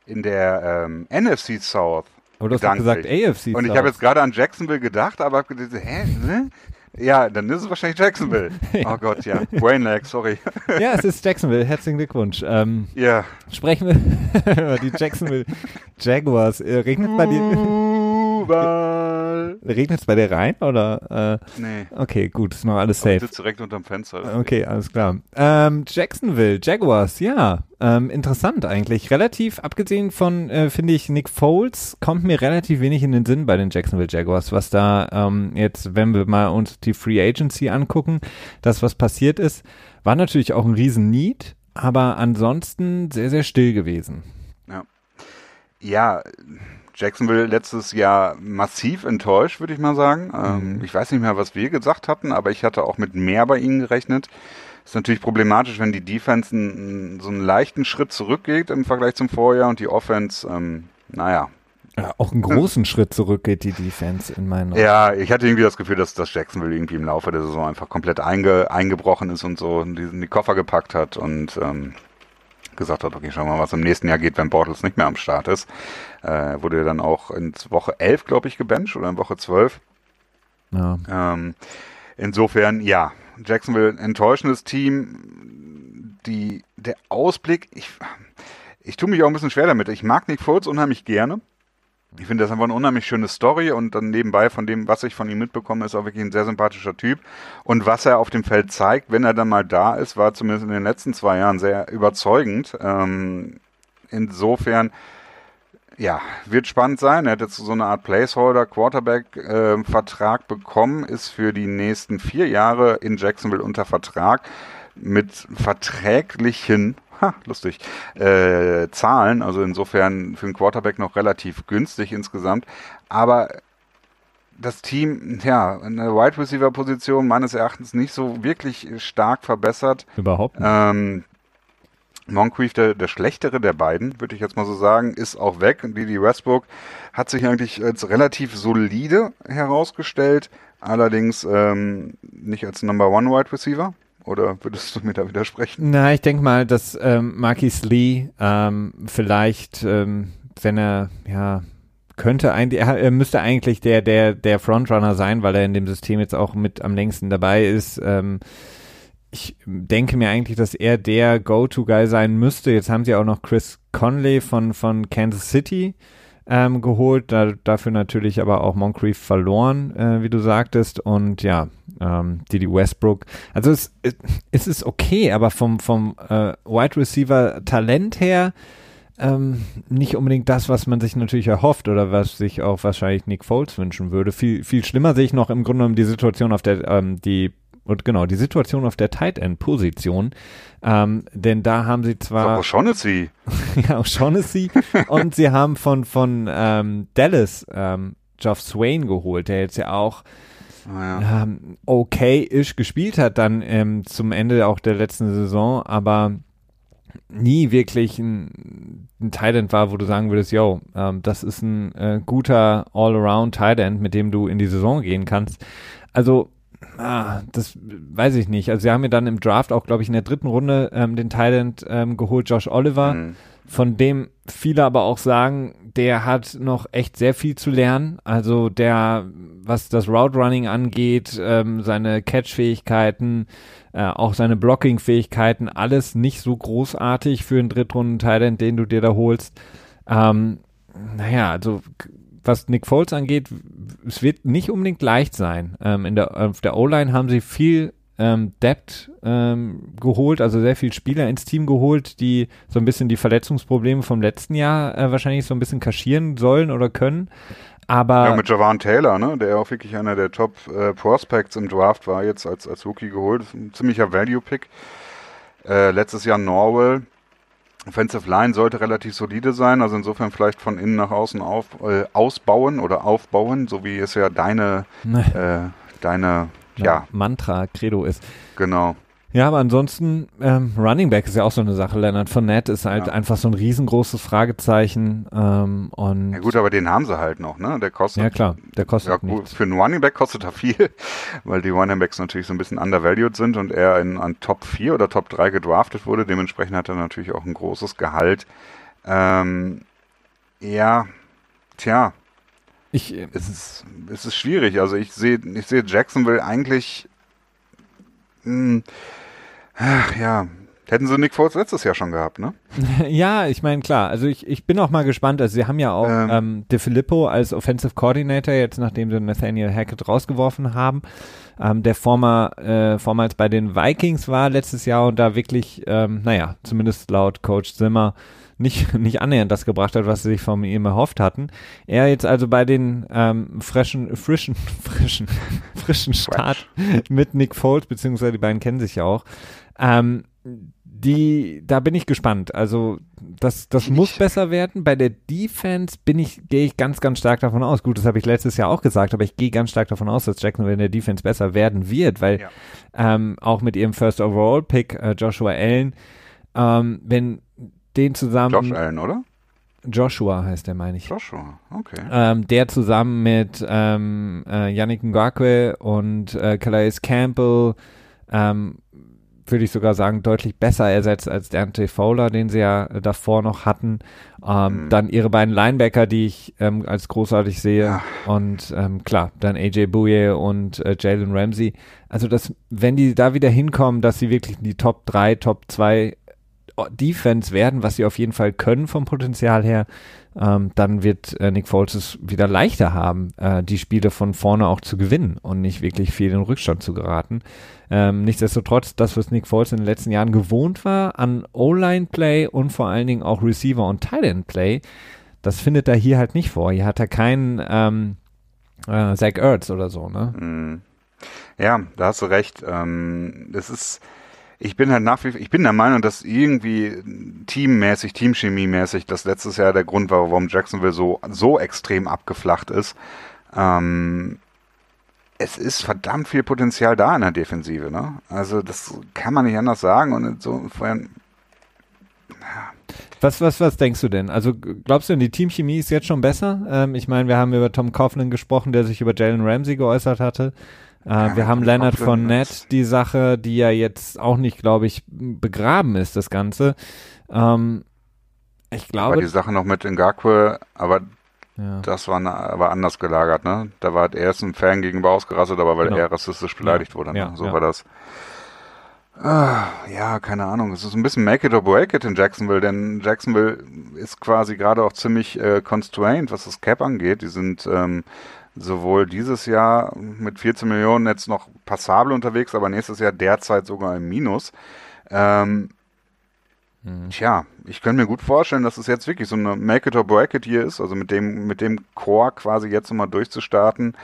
in der ähm, NFC South. Aber du hast doch gesagt. AFC Und ich habe jetzt gerade an Jacksonville gedacht, aber habe gedacht, hä? Ne? Ja, dann ist es wahrscheinlich Jacksonville. Oh Gott, ja. Brain lag, sorry. Ja, es ist Jacksonville. Herzlichen Glückwunsch. Ähm, Ja. sprechen wir über die Jacksonville Jaguars. Äh, regnet bei dir? Duval. Regnet es bei dir rein oder? Äh, Nee. okay, gut, ist noch alles Ich safe. sitze direkt unterm Fenster. Okay, alles klar. Ähm, Jacksonville, Jaguars, ja. Ähm, interessant eigentlich. Relativ, abgesehen von, äh, finde ich, Nick Foles, kommt mir relativ wenig in den Sinn bei den Jacksonville Jaguars, was da ähm, jetzt, wenn wir mal uns die Free Agency angucken, das, was passiert ist, war natürlich auch ein riesen Need, aber ansonsten sehr, sehr still gewesen. Ja, Jacksonville letztes Jahr massiv enttäuscht, würde ich mal sagen. Ähm, Mhm. Ich weiß nicht mehr, was wir gesagt hatten, aber ich hatte auch mit mehr bei ihnen gerechnet. Ist natürlich problematisch, wenn die Defense einen, so einen leichten Schritt zurückgeht im Vergleich zum Vorjahr und die Offense, ähm, naja. Ja, auch einen großen Schritt zurück geht die Defense in meinen Augen. Ja, ich hatte irgendwie das Gefühl, dass das Jacksonville irgendwie im Laufe der Saison einfach komplett einge, eingebrochen ist und so und die, in die Koffer gepackt hat und ähm, gesagt hat, okay, schauen wir mal, was im nächsten Jahr geht, wenn Bortles nicht mehr am Start ist. Äh, wurde dann auch in Woche 11, glaube ich, gebencht oder in Woche 12. Ja. Ähm, insofern, ja, Jacksonville enttäuschendes Team. Die, der Ausblick, ich, ich tue mich auch ein bisschen schwer damit. Ich mag Nick Foles unheimlich gerne. Ich finde, das einfach eine unheimlich schöne Story und dann nebenbei von dem, was ich von ihm mitbekomme, ist auch wirklich ein sehr sympathischer Typ. Und was er auf dem Feld zeigt, wenn er dann mal da ist, war zumindest in den letzten zwei Jahren sehr überzeugend. Ähm, insofern, ja, wird spannend sein. Er hat jetzt so eine Art Placeholder-Quarterback-Vertrag bekommen, ist für die nächsten vier Jahre in Jacksonville unter Vertrag mit verträglichen, ha, lustig, äh, Zahlen. Also insofern für einen Quarterback noch relativ günstig insgesamt. Aber das Team, ja, in der Wide Receiver Position meines Erachtens nicht so wirklich stark verbessert. Überhaupt nicht. Ähm, Moncrief, der, der schlechtere der beiden, würde ich jetzt mal so sagen, ist auch weg. Und Didi Westbrook hat sich eigentlich als relativ solide herausgestellt, allerdings ähm, nicht als Number One Wide Receiver. Oder würdest du mir da widersprechen? Na, ich denke mal, dass ähm, Marquis Lee ähm, vielleicht, ähm, wenn er, ja, könnte eigentlich, er, müsste eigentlich der, der, der Frontrunner sein, weil er in dem System jetzt auch mit am längsten dabei ist. Ähm, ich denke mir eigentlich, dass er der Go-To-Guy sein müsste. Jetzt haben sie auch noch Chris Conley von, von Kansas City ähm, geholt, da, dafür natürlich aber auch Moncrief verloren, äh, wie du sagtest. Und ja, ähm, Didi Westbrook. Also es, es ist okay, aber vom, vom äh, Wide Receiver Talent her ähm, nicht unbedingt das, was man sich natürlich erhofft oder was sich auch wahrscheinlich Nick Foles wünschen würde. Viel, viel schlimmer sehe ich noch im Grunde genommen die Situation auf der, ähm, die und genau, die Situation auf der Tight End Position, ähm, denn da haben sie zwar O'Shaughnessy. ja, O'Shaughnessy und sie haben von von ähm, Dallas ähm, Geoff Swain geholt, der jetzt ja auch ja. ähm, okay-ish gespielt hat dann ähm, zum Ende auch der letzten Saison, aber nie wirklich ein, ein Tight End war, wo du sagen würdest, yo, ähm, das ist ein äh, guter All-Around Tight End, mit dem du in die Saison gehen kannst. Also Ah, das weiß ich nicht. Also sie haben mir dann im Draft auch, glaube ich, in der dritten Runde ähm, den Thailand ähm, geholt, Josh Oliver, mhm. von dem viele aber auch sagen, der hat noch echt sehr viel zu lernen. Also der, was das Route Running angeht, ähm, seine Catch-Fähigkeiten, äh, auch seine Blocking-Fähigkeiten, alles nicht so großartig für einen Drittrunden-Thailand, den du dir da holst. Ähm, naja, also was Nick Foles angeht, es wird nicht unbedingt leicht sein. Ähm, in der, auf der O-Line haben sie viel ähm, Depth ähm, geholt, also sehr viele Spieler ins Team geholt, die so ein bisschen die Verletzungsprobleme vom letzten Jahr äh, wahrscheinlich so ein bisschen kaschieren sollen oder können. Aber ja, mit Javan Taylor, ne, der auch wirklich einer der Top äh, Prospects im Draft war, jetzt als, als Rookie geholt. Ein ziemlicher Value-Pick. Äh, letztes Jahr Norwell. Offensive Line sollte relativ solide sein, also insofern vielleicht von innen nach außen auf, äh, ausbauen oder aufbauen, so wie es ja deine, äh, deine ja. Mantra, Credo ist. Genau. Ja, aber ansonsten, ähm, Running Back ist ja auch so eine Sache. Leonard Fournette ist halt ja. einfach so ein riesengroßes Fragezeichen. Ähm, und ja gut, aber den haben sie halt noch, ne? Der kostet. Ja klar, der kostet ja, gut, Für einen Running Back kostet er viel, weil die Running Backs natürlich so ein bisschen undervalued sind und er in, an Top 4 oder Top 3 gedraftet wurde. Dementsprechend hat er natürlich auch ein großes Gehalt. Ähm, ja, tja, ich, äh, es, ist, es ist schwierig. Also ich sehe ich sehe Jacksonville eigentlich. Mh, hm, ach, ja, Hätten sie Nick Foles letztes Jahr schon gehabt, ne? ja, ich meine, klar. Also ich, ich bin auch mal gespannt. Also sie haben ja auch ähm, ähm, De Filippo als Offensive Coordinator, jetzt nachdem sie Nathaniel Hackett rausgeworfen haben, ähm, der former, äh, vormals bei den Vikings war letztes Jahr und da wirklich, ähm, naja, zumindest laut Coach Zimmer, nicht, nicht annähernd das gebracht hat, was sie sich von ihm erhofft hatten. Er jetzt also bei den ähm, frischen, frischen, frischen, frischen Start mit Nick Foles, beziehungsweise die beiden kennen sich ja auch. Ähm, die, da bin ich gespannt. Also das, das muss besser werden. Bei der Defense bin ich, gehe ich ganz, ganz stark davon aus. Gut, das habe ich letztes Jahr auch gesagt, aber ich gehe ganz stark davon aus, dass Jacksonville in der Defense besser werden wird, weil ja. ähm, auch mit ihrem First Overall Pick äh, Joshua Allen, ähm, wenn den zusammen. Josh Allen, oder? Joshua heißt der, meine ich. Joshua, okay. Ähm, der zusammen mit ähm, äh, Yannick Ngakwe und äh, Calais Campbell, ähm, würde ich sogar sagen, deutlich besser ersetzt als Dante Fowler, den sie ja davor noch hatten. Ähm, mhm. Dann ihre beiden Linebacker, die ich ähm, als großartig sehe. Ja. Und ähm, klar, dann AJ Bouye und äh, Jalen Ramsey. Also, dass, wenn die da wieder hinkommen, dass sie wirklich die Top 3, Top 2 Defense werden, was sie auf jeden Fall können vom Potenzial her, ähm, dann wird äh, Nick Foles es wieder leichter haben, äh, die Spiele von vorne auch zu gewinnen und nicht wirklich viel in Rückstand zu geraten. Ähm, nichtsdestotrotz, das, was Nick Foles in den letzten Jahren gewohnt war an O-Line-Play und vor allen Dingen auch Receiver- und Tight-End-Play, das findet er hier halt nicht vor. Hier hat er keinen ähm, äh, Zach Ertz oder so, ne? Mhm. Ja, da hast du recht. Ähm, das ist ich bin halt nach wie ich bin der Meinung, dass irgendwie teammäßig, teamchemiemäßig das letztes Jahr der Grund war, warum Jacksonville so, so extrem abgeflacht ist. Ähm, es ist verdammt viel Potenzial da in der Defensive, ne? Also das kann man nicht anders sagen und insofern ja. Was, was, was denkst du denn? Also glaubst du denn, die Teamchemie ist jetzt schon besser? Ähm, ich meine, wir haben über Tom Coughlin gesprochen, der sich über Jalen Ramsey geäußert hatte. Äh, wir haben Leonard von Nett, die Sache, die ja jetzt auch nicht, glaube ich, begraben ist, das Ganze. Ähm, ich glaube. Aber die Sache noch mit Ngakwe, aber ja. das war, war anders gelagert, ne? Da war er erst ein Fan gegenüber ausgerastet, aber weil genau. er rassistisch beleidigt ja. wurde. Ne? Ja, so war das. Ah, ja, keine Ahnung. Es ist ein bisschen make it or break it in Jacksonville, denn Jacksonville ist quasi gerade auch ziemlich äh, constrained, was das Cap angeht. Die sind ähm, sowohl dieses Jahr mit 14 Millionen jetzt noch passabel unterwegs, aber nächstes Jahr derzeit sogar im Minus. Ähm, mhm. Tja, ich könnte mir gut vorstellen, dass es jetzt wirklich so eine Make it or break it hier ist, also mit dem, mit dem Core quasi jetzt nochmal durchzustarten.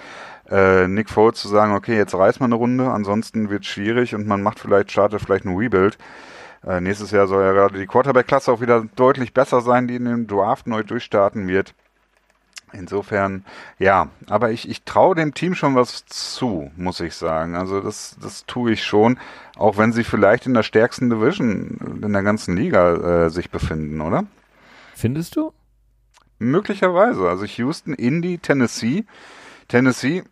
Äh, Nick Foles zu sagen, okay, jetzt reißt man eine Runde, ansonsten wird es schwierig und man macht vielleicht, startet vielleicht ein Rebuild. Äh, nächstes Jahr soll ja gerade die Quarterback-Klasse auch wieder deutlich besser sein, die in dem Draft neu durchstarten wird. Insofern, ja, aber ich, ich traue dem Team schon was zu, muss ich sagen. Also das, das tue ich schon, auch wenn sie vielleicht in der stärksten Division in der ganzen Liga äh, sich befinden, oder? Findest du? Möglicherweise. Also Houston, Indy, Tennessee. Tennessee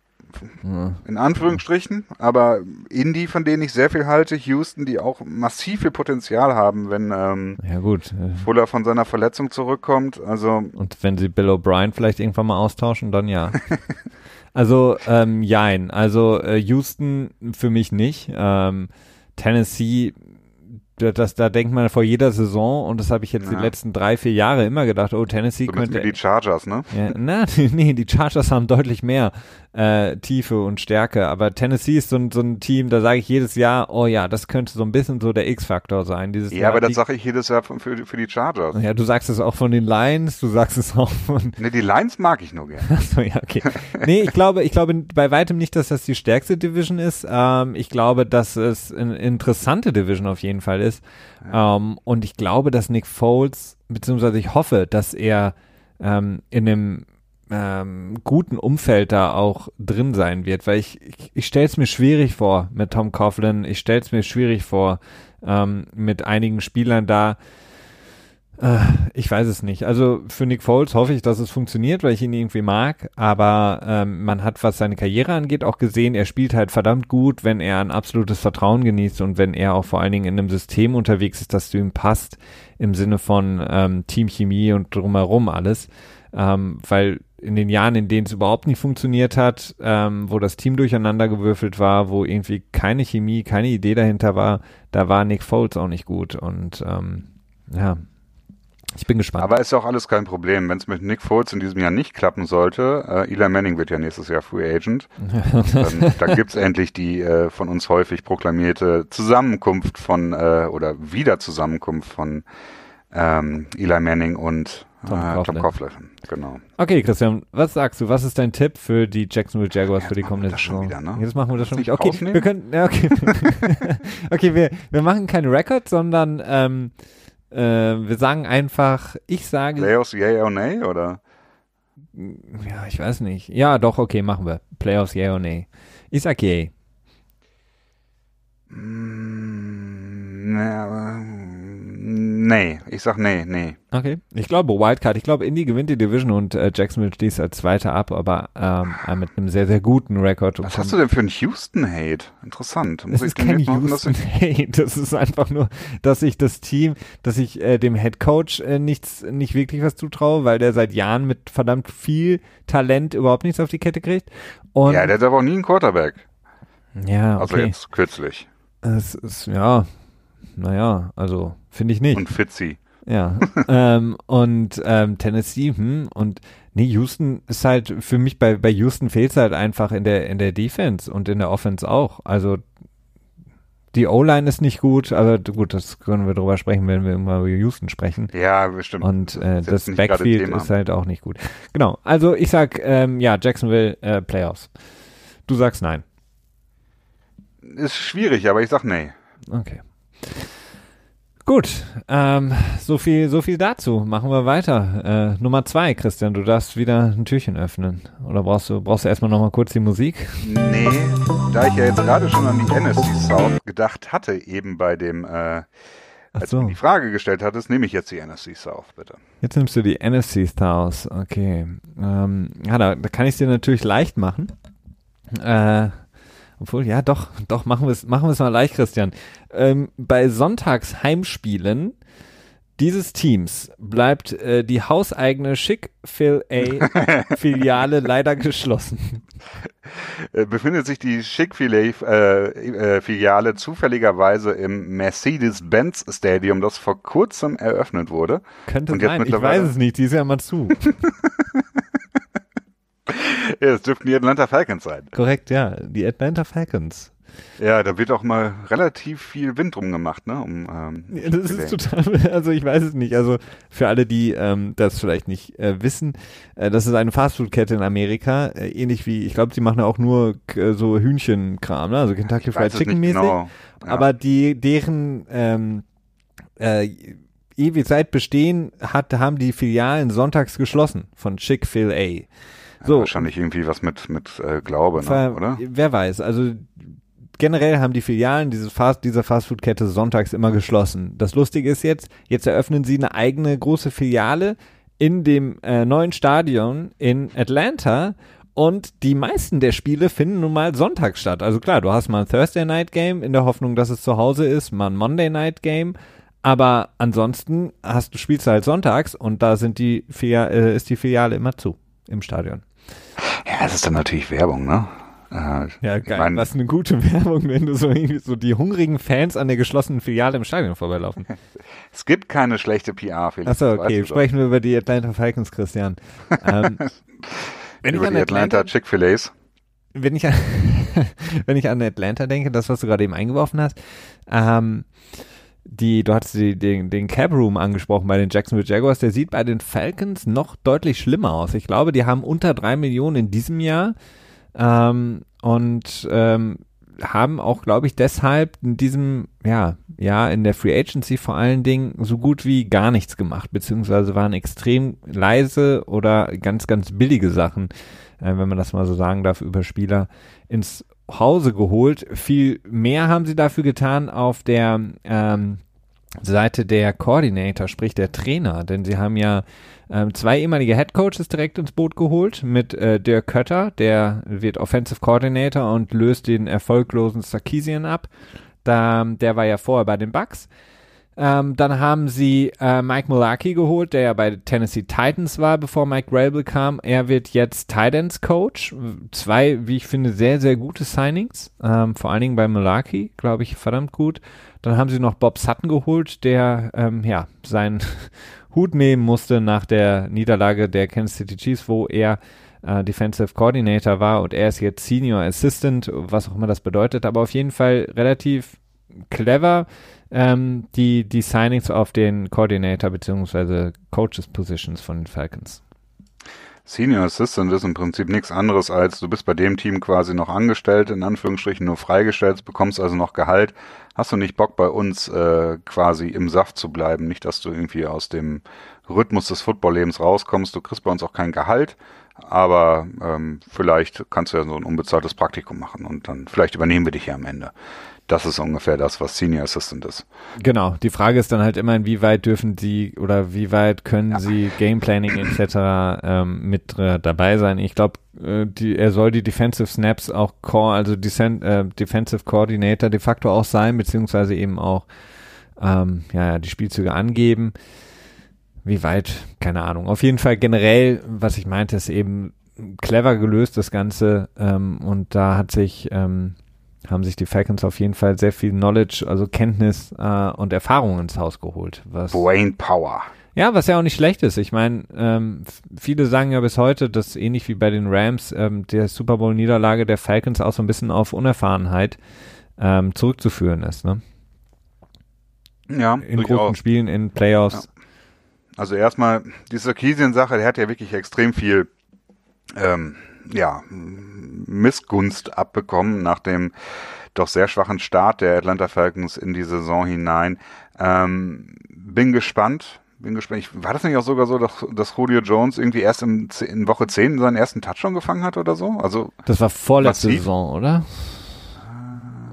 in Anführungsstrichen, aber Indy, von denen ich sehr viel halte, Houston, die auch massiv viel Potenzial haben, wenn ähm, ja, gut. äh, Fuller von seiner Verletzung zurückkommt. Also Und wenn sie Bill O'Brien vielleicht irgendwann mal austauschen, dann ja. also, ähm, jein. Also äh, Houston für mich nicht. Ähm, Tennessee, das, da denkt man vor jeder Saison, und das habe ich jetzt die Ja. letzten drei, vier Jahre immer gedacht, oh, Tennessee so könnte wie die Chargers, ne? Ja, na, nee, die Chargers haben deutlich mehr äh, Tiefe und Stärke, aber Tennessee ist so ein, so ein Team, da sage ich jedes Jahr, oh ja, das könnte so ein bisschen so der X-Faktor sein. Dieses Ja, Jahr, aber das die, sage ich jedes Jahr für, für, für die Chargers. ja, du sagst es auch von den Lions, du sagst es auch von Ne, die Lions mag ich nur gerne. Achso, ja, okay. Nee, ich glaube, ich glaube bei weitem nicht, dass das die stärkste Division ist. Ähm, ich glaube, dass es eine interessante Division auf jeden Fall ist. Ähm, und ich glaube, dass Nick Foles, beziehungsweise ich hoffe, dass er ähm, in einem ähm, guten Umfeld da auch drin sein wird, weil ich, ich, ich stelle es mir schwierig vor mit Tom Coughlin, ich stelle es mir schwierig vor ähm, mit einigen Spielern da, ich weiß es nicht. Also für Nick Foles hoffe ich, dass es funktioniert, weil ich ihn irgendwie mag. Aber ähm, man hat, was seine Karriere angeht, auch gesehen, er spielt halt verdammt gut, wenn er ein absolutes Vertrauen genießt und wenn er auch vor allen Dingen in einem System unterwegs ist, das zu ihm passt, im Sinne von ähm, Teamchemie und drumherum alles. Ähm, weil in den Jahren, in denen es überhaupt nicht funktioniert hat, ähm, wo das Team durcheinander gewürfelt war, wo irgendwie keine Chemie, keine Idee dahinter war, da war Nick Foles auch nicht gut. Und ähm, ja, ich bin gespannt. Aber ist auch alles kein Problem. Wenn es mit Nick Foles in diesem Jahr nicht klappen sollte, äh, Eli Manning wird ja nächstes Jahr Free Agent, dann, dann gibt's endlich die äh, von uns häufig proklamierte Zusammenkunft von, äh, oder Wiederzusammenkunft von ähm, Eli Manning und Tom äh. Tom Coughlin. Genau. Okay, Christian, was sagst du? Was ist dein Tipp für die Jacksonville Jaguars Jetzt für die kommende das schon Saison? wieder, ne? Jetzt machen wir das schon wieder. Okay, rausnehmen? wir können, ja, okay. okay, wir, wir machen keinen Record, sondern ähm, äh, wir sagen einfach, ich sage, Playoffs, yay or nay, oder? ja, ich weiß nicht. Ja, doch, okay, machen wir. Playoffs, yeah or nay. Ich sag yay. Mm, na, nee, ich sag nee, nee. Okay. Ich glaube Wildcard. Ich glaube, Indy gewinnt die Division und äh, Jacksonville schließt als Zweiter ab, aber ähm, äh, mit einem sehr, sehr guten Rekord. Was hast du denn für einen Houston-Hate? Interessant. Es ist kein demnächst mal- Houston Hate, das ist einfach nur, dass ich das Team, dass ich äh, dem Head Coach äh, nichts, nicht wirklich was zutraue, weil der seit Jahren mit verdammt viel Talent überhaupt nichts auf die Kette kriegt. Und Ja, der hat aber auch nie einen Quarterback. ja, Also okay. jetzt kürzlich. Es ist, ja, naja, also finde ich nicht. Und Fitzy. Ja. ähm, und ähm, Tennessee, hm, und nee, Houston ist halt, für mich bei, bei Houston fehlt es halt einfach in der, in der Defense und in der Offense auch. Also die O-Line ist nicht gut, aber gut, das können wir drüber sprechen, wenn wir immer über Houston sprechen. Ja, bestimmt. Und äh, das gerade Backfield ist halt auch nicht gut. Genau, also ich sag, ähm, ja, Jacksonville äh, Playoffs. Du sagst nein. Ist schwierig, aber ich sag nee. Okay. Gut, ähm, so viel, so viel dazu. Machen wir weiter. Äh, Nummer zwei, Christian, du darfst wieder ein Türchen öffnen. Oder brauchst du, brauchst du erstmal nochmal kurz die Musik? Nee, da ich ja jetzt gerade schon an die NSC South gedacht hatte, eben bei dem, äh, als du so, mir die Frage gestellt hattest, nehme ich jetzt die NSC South, bitte. jetzt nimmst du die NFC Stars. Okay. Ähm, ja, da, da kann ich es dir natürlich leicht machen. Äh, obwohl, ja, doch, doch, machen wir es machen wir's mal leicht, Christian. Ähm, bei Sonntags Heimspielen dieses Teams bleibt äh, die hauseigene Chick-fil-A-Filiale leider geschlossen. Äh, befindet sich die Chick-fil-A äh, äh, Filiale zufälligerweise im Mercedes-Benz Stadium, das vor kurzem eröffnet wurde. Könnte sein, ich weiß es nicht, die ist ja mal zu. Ja, es dürften die Atlanta Falcons sein. Korrekt, ja, die Atlanta Falcons. Ja, da wird auch mal relativ viel Wind drum gemacht, ne? Um, ähm, Ja, Das ist total, also ich weiß es nicht. Also für alle, die ähm, das vielleicht nicht äh, wissen, äh, das ist eine Fastfood-Kette in Amerika, äh, ähnlich wie, ich glaube, die machen auch nur äh, so Hühnchenkram, ne? also Kentucky Fried Chicken mäßig. genau. Ja. Aber die, deren ähm, äh, ewig seit Bestehen hat, haben die Filialen sonntags geschlossen von Chick-fil-A. So, Wahrscheinlich irgendwie was mit, mit äh, Glaube, ne? oder? Wer weiß. Also generell haben die Filialen dieses Fast, dieser Fastfood-Kette sonntags immer geschlossen. Das Lustige ist jetzt, jetzt eröffnen sie eine eigene große Filiale in dem äh, neuen Stadion in Atlanta Und die meisten der Spiele finden nun mal sonntags statt. Also klar, du hast mal ein Thursday Night Game in der Hoffnung, dass es zu Hause ist, mal ein Monday Night Game. Aber ansonsten hast du spielst halt sonntags und da sind die Filia äh, ist die Filiale immer zu im Stadion. Ja, es ist dann natürlich Werbung, ne? Äh, ja, geil. Mein, Was eine gute Werbung, wenn du so, so die hungrigen Fans an der geschlossenen Filiale im Stadion vorbeilaufen. es gibt keine schlechte PR, Felix. Achso, okay. Sprechen wir über die Atlanta Falcons, Christian. ähm, wenn Über ich an die Atlanta, Atlanta Chick-fil-A's. Wenn ich, an, wenn ich an Atlanta denke, das, was du gerade eben eingeworfen hast, ähm, die, du hattest die, den, den Cab Room angesprochen bei den Jacksonville Jaguars, der sieht bei den Falcons noch deutlich schlimmer aus. Ich glaube, die haben unter drei Millionen in diesem Jahr ähm, und ähm, haben auch, glaube ich, deshalb in diesem, ja, ja, in der Free Agency vor allen Dingen so gut wie gar nichts gemacht, beziehungsweise waren extrem leise oder ganz, ganz billige Sachen, äh, wenn man das mal so sagen darf, über Spieler ins Hause geholt. Viel mehr haben sie dafür getan auf der ähm, Seite der Coordinator, sprich der Trainer, denn sie haben ja ähm, zwei ehemalige Head Coaches direkt ins Boot geholt mit äh, Dirk Kötter, der wird Offensive Coordinator und löst den erfolglosen Sarkisian ab. Da, der war ja vorher bei den Bucks. Ähm, dann haben sie äh, Mike Mularkey geholt, der ja bei Tennessee Titans war, bevor Mike Rabel kam. Er wird jetzt Titans Coach. Zwei, wie ich finde, sehr, sehr gute Signings. Ähm, vor allen Dingen bei Mularkey, glaube ich, verdammt gut. Dann haben sie noch Bob Sutton geholt, der ähm, ja seinen Hut nehmen musste nach der Niederlage der Kansas City Chiefs, wo er äh, Defensive Coordinator war und er ist jetzt Senior Assistant, was auch immer das bedeutet, aber auf jeden Fall relativ clever ähm, die, die Signings auf den Coordinator bzw. Coaches Positions von den Falcons. Senior Assistant ist im Prinzip nichts anderes als, du bist bei dem Team quasi noch angestellt, in Anführungsstrichen nur freigestellt, bekommst also noch Gehalt. Hast du nicht Bock bei uns äh, quasi im Saft zu bleiben? Nicht, dass du irgendwie aus dem Rhythmus des Footballlebens rauskommst. Du kriegst bei uns auch kein Gehalt, aber ähm, vielleicht kannst du ja so ein unbezahltes Praktikum machen und dann vielleicht übernehmen wir dich ja am Ende. Das ist ungefähr das, was Senior Assistant ist. Genau. Die Frage ist dann halt immer, inwieweit dürfen sie oder wie weit können ja. sie Gameplanning etc. Ähm, mit äh, dabei sein. Ich glaube, äh, er soll die Defensive Snaps auch Core, also Desen äh, Defensive Coordinator de facto auch sein, beziehungsweise eben auch ähm, ja, die Spielzüge angeben. Wie weit? Keine Ahnung. Auf jeden Fall generell, was ich meinte, ist eben clever gelöst, das Ganze. Ähm, und da hat sich ähm, haben sich die Falcons auf jeden Fall sehr viel Knowledge, also Kenntnis äh, und Erfahrung ins Haus geholt. Was, Brain Power. Ja, was ja auch nicht schlecht ist. Ich meine, ähm, viele sagen ja bis heute, dass ähnlich wie bei den Rams ähm, der Super Bowl-Niederlage der Falcons auch so ein bisschen auf Unerfahrenheit ähm, zurückzuführen ist. Ne? Ja, in großen Spielen, in Playoffs. Ja. Also erstmal, die Sarkisian-Sache, der hat ja wirklich extrem viel ähm, ja, Missgunst abbekommen nach dem doch sehr schwachen Start der Atlanta Falcons in die Saison hinein. Ähm, bin gespannt. Bin gespannt. Ich, war das nicht auch sogar so, dass, dass Julio Jones irgendwie erst in, in Woche 10 seinen ersten Touchdown gefangen hat oder so? Also Das war vorletzte Saison, oder?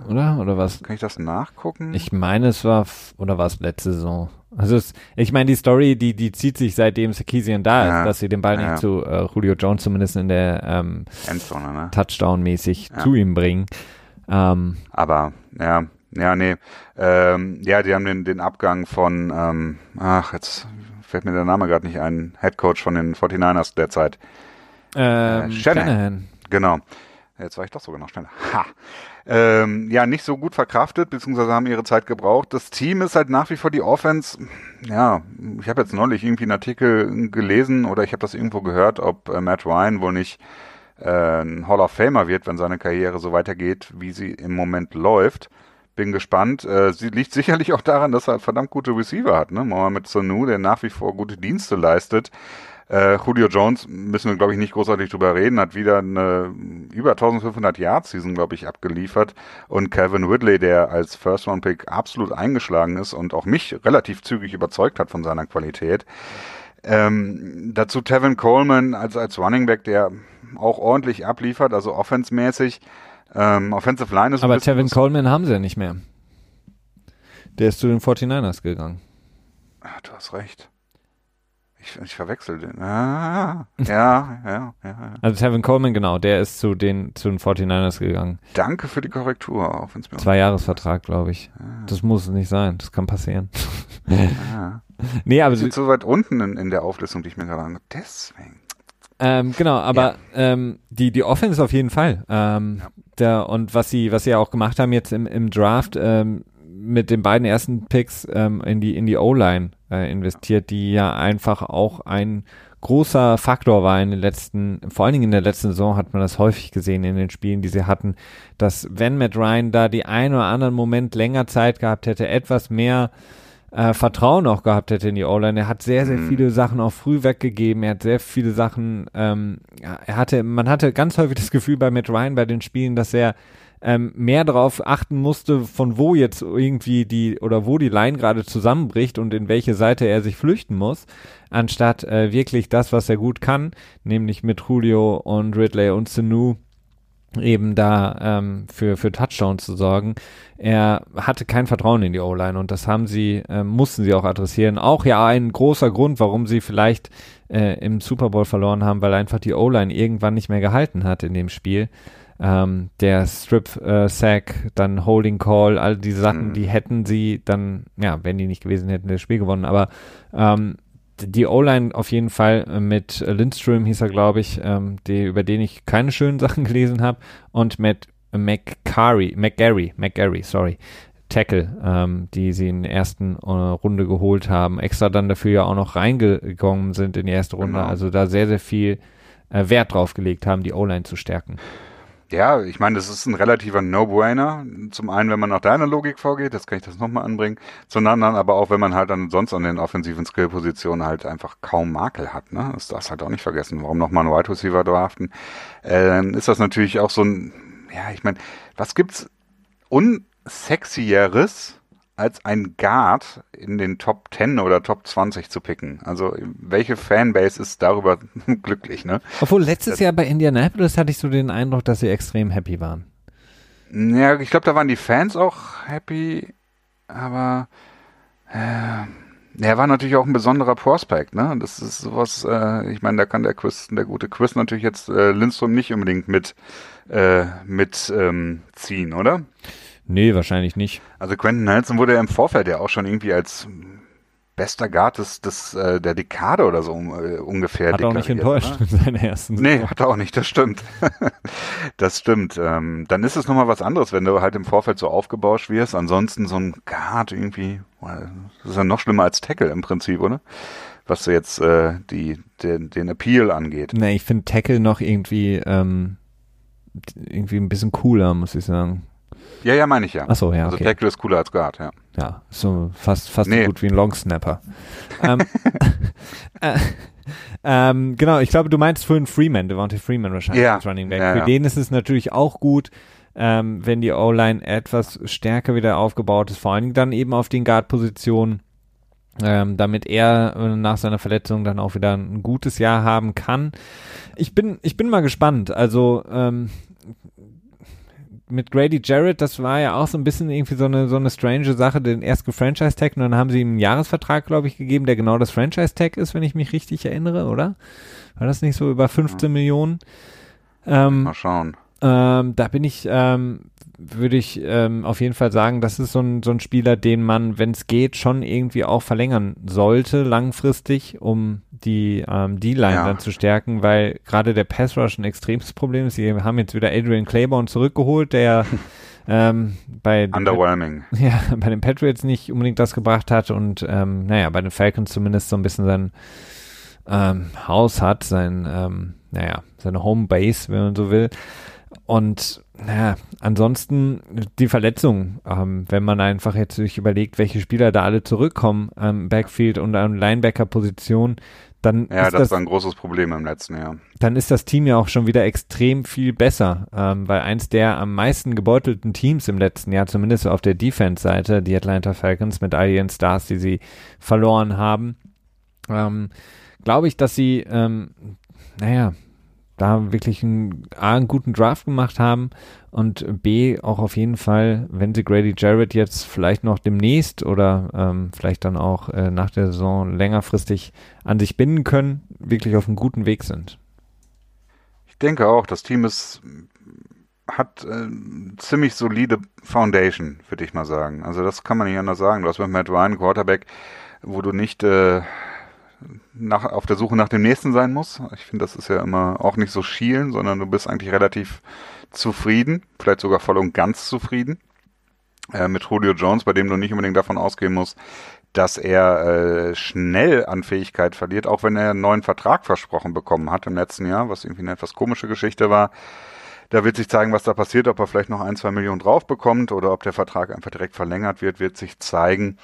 Oder? Oder was? Kann ich das nachgucken? Ich meine, es war, oder war es letzte Saison? Also es, ich meine, die Story, die, die zieht sich seitdem Sarkisian da ja. ist, dass sie den Ball ja. nicht zu äh, Julio Jones zumindest in der ähm, Endzone, ne? Touchdown-mäßig ja. zu ihm bringen. Ähm, Aber, ja, ja, nee. Ähm, ja, die haben den, den Abgang von, ähm, ach, jetzt fällt mir der Name gerade nicht ein, Head Coach von den 49ers derzeit. Ähm, äh, Shanahan. Shanahan. Genau. Jetzt war ich doch sogar noch schneller. Ha ähm, ja nicht so gut verkraftet, beziehungsweise haben ihre Zeit gebraucht. Das Team ist halt nach wie vor die Offense. Ja, ich habe jetzt neulich irgendwie einen Artikel gelesen oder ich habe das irgendwo gehört, ob äh, Matt Ryan wohl nicht äh, ein Hall of Famer wird, wenn seine Karriere so weitergeht, wie sie im Moment läuft. Bin gespannt. Äh, sie liegt sicherlich auch daran, dass er verdammt gute Receiver hat. Ne? Mohamed Sanu, der nach wie vor gute Dienste leistet. Äh, Julio Jones müssen wir, glaube ich, nicht großartig drüber reden, hat wieder eine über 1500 Yards Season, glaube ich, abgeliefert. Und Calvin Ridley, der als First-Round-Pick absolut eingeschlagen ist und auch mich relativ zügig überzeugt hat von seiner Qualität. Ähm, dazu Tevin Coleman als, als Running Back, der auch ordentlich abliefert, also offensmäßig. Ähm, Offensive Line ist Aber Tevin Coleman haben sie ja nicht mehr. Der ist zu den 49ers gegangen. Ach, du hast recht. Ich, ich verwechsel den. Ah, ja, ja, ja. Also Tevin Coleman, genau, der ist zu den, zu den 49ers gegangen. Danke für die Korrektur, auch wenn es mir Zwei Jahresvertrag, glaube ich. Ah. Das muss nicht sein, das kann passieren. Ah. nee, aber. sind so weit unten in, in der Auflistung, die ich mir gerade ange... Deswegen. Ähm, genau, aber ja. ähm, die die Offense auf jeden Fall. Ähm, ja. der, und was sie was sie auch gemacht haben jetzt im, im Draft ähm, mit den beiden ersten Picks ähm, in die in die O-Line äh, investiert, die ja einfach auch ein großer Faktor war in den letzten, vor allen Dingen in der letzten Saison hat man das häufig gesehen in den Spielen, die sie hatten, dass wenn Matt Ryan da die ein oder anderen Moment länger Zeit gehabt hätte, etwas mehr äh, Vertrauen auch gehabt hätte in die O-Line. Er hat sehr, sehr mhm. viele Sachen auch früh weggegeben. Er hat sehr viele Sachen, ähm, er hatte, man hatte ganz häufig das Gefühl bei Matt Ryan bei den Spielen, dass er ähm, mehr darauf achten musste, von wo jetzt irgendwie die oder wo die Line gerade zusammenbricht und in welche Seite er sich flüchten muss, anstatt äh, wirklich das, was er gut kann, nämlich mit Julio und Ridley und Sanu eben da ähm, für, für Touchdowns zu sorgen. Er hatte kein Vertrauen in die O-Line und das haben sie, äh, mussten sie auch adressieren. Auch ja ein großer Grund, warum sie vielleicht äh, im Super Bowl verloren haben, weil einfach die O-Line irgendwann nicht mehr gehalten hat in dem Spiel. Ähm, der Strip-Sack, äh, dann Holding Call, all diese Sachen, mhm. die hätten sie dann, ja, wenn die nicht gewesen hätten, das Spiel gewonnen. Aber ähm, die O-Line auf jeden Fall äh, mit Lindström hieß er, glaube ich, ähm, die, über den ich keine schönen Sachen gelesen habe, und mit McCarry, McGarry, McGarry, sorry, Tackle, ähm, die sie in der ersten äh, Runde geholt haben, extra dann dafür ja auch noch reingegangen sind in die erste Runde, genau. also da sehr, sehr viel äh, Wert drauf gelegt haben, die O-Line zu stärken. Ja, ich meine, das ist ein relativer No-Brainer. Zum einen, wenn man nach deiner Logik vorgeht, das kann ich das nochmal anbringen. Zum anderen aber auch, wenn man halt dann sonst an den offensiven Skill-Positionen halt einfach kaum Makel hat. Ne? Das darfst halt auch nicht vergessen. Warum nochmal einen Wide Receiver draften? Äh, dann ist das natürlich auch so ein, ja, ich meine, was gibt's unsexieres als ein Guard in den Top 10 oder Top 20 zu picken. Also welche Fanbase ist darüber glücklich, ne? Obwohl letztes das, Jahr bei Indianapolis hatte ich so den Eindruck, dass sie extrem happy waren. Ja, ich glaube, da waren die Fans auch happy, aber äh, er war natürlich auch ein besonderer Prospect, ne? Das ist sowas, äh, ich meine, da kann der Chris, der gute Chris natürlich jetzt äh, Lindström nicht unbedingt mit, äh, mit ähm, ziehen, oder? Nee, wahrscheinlich nicht. Also Quentin Nelson wurde ja im Vorfeld ja auch schon irgendwie als bester Guard des, des, äh, der Dekade oder so äh, ungefähr. Hat auch nicht enttäuscht ne? in seiner ersten Nee, hat er auch nicht, das stimmt. das stimmt. Ähm, dann ist es nochmal was anderes, wenn du halt im Vorfeld so aufgebauscht wirst. Ansonsten so ein Guard irgendwie, das ist ja noch schlimmer als Tackle im Prinzip, oder? Was so jetzt äh, die, den, den Appeal angeht. Nee, ich finde Tackle noch irgendwie, ähm, irgendwie ein bisschen cooler, muss ich sagen. Ja, ja, meine ich ja. Achso, ja. Also okay. Tackle ist cooler als Guard, ja. Ja, so fast, fast nee. so gut wie ein Longsnapper. ähm, äh, ähm, genau, ich glaube, du meinst vorhin Freeman, Devontae Freeman wahrscheinlich ja. als Running Back. Ja, Für ja. den ist es natürlich auch gut, ähm, wenn die O-Line etwas stärker wieder aufgebaut ist, vor allen Dingen dann eben auf den Guard-Positionen, ähm, damit er äh, nach seiner Verletzung dann auch wieder ein gutes Jahr haben kann. Ich bin, ich bin mal gespannt. Also ähm, mit Grady Jarrett, das war ja auch so ein bisschen irgendwie so eine, so eine strange Sache, den erst gefranchise-tag und dann haben sie ihm einen Jahresvertrag, glaube ich, gegeben, der genau das Franchise-Tag ist, wenn ich mich richtig erinnere, oder? War das nicht so über 15 ja. Millionen? Ähm, Mal schauen. Ähm, da bin ich, ähm, würde ich ähm, auf jeden Fall sagen, das ist so ein, so ein Spieler, den man, wenn es geht, schon irgendwie auch verlängern sollte, langfristig, um die ähm, D-Line ja. dann zu stärken, weil gerade der Pass Rush ein extremes Problem ist. Sie haben jetzt wieder Adrian Claiborne zurückgeholt, der ähm, bei Underwhelming. Ja, bei den Patriots nicht unbedingt das gebracht hat und ähm, naja, bei den Falcons zumindest so ein bisschen sein ähm, Haus hat, sein, ähm, naja, seine Homebase, wenn man so will. Und naja, ansonsten die Verletzung, ähm, wenn man einfach jetzt sich überlegt, welche Spieler da alle zurückkommen am Backfield und an Linebacker-Position, dann ja, ist das, das war ein großes Problem im letzten Jahr. Dann ist das Team ja auch schon wieder extrem viel besser, ähm, weil eins der am meisten gebeutelten Teams im letzten Jahr, zumindest auf der Defense-Seite, die Atlanta Falcons mit all ihren Stars, die sie verloren haben, ähm, glaube ich, dass sie, ähm, naja, da wirklich einen, A, einen guten Draft gemacht haben und B, auch auf jeden Fall, wenn sie Grady Jarrett jetzt vielleicht noch demnächst oder ähm, vielleicht dann auch äh, nach der Saison längerfristig an sich binden können, wirklich auf einem guten Weg sind. Ich denke auch, das Team ist hat äh, ziemlich solide Foundation, würde ich mal sagen. Also das kann man nicht anders sagen. Du hast mit Matt Ryan Quarterback, wo du nicht äh, nach, auf der Suche nach dem nächsten sein musst. Ich finde, das ist ja immer auch nicht so schielen, sondern du bist eigentlich relativ zufrieden, vielleicht sogar voll und ganz zufrieden. Äh, mit Julio Jones, bei dem du nicht unbedingt davon ausgehen musst, dass er äh, schnell an Fähigkeit verliert, auch wenn er einen neuen Vertrag versprochen bekommen hat im letzten Jahr, was irgendwie eine etwas komische Geschichte war. Da wird sich zeigen, was da passiert, ob er vielleicht noch ein, zwei Millionen drauf bekommt oder ob der Vertrag einfach direkt verlängert wird, wird sich zeigen.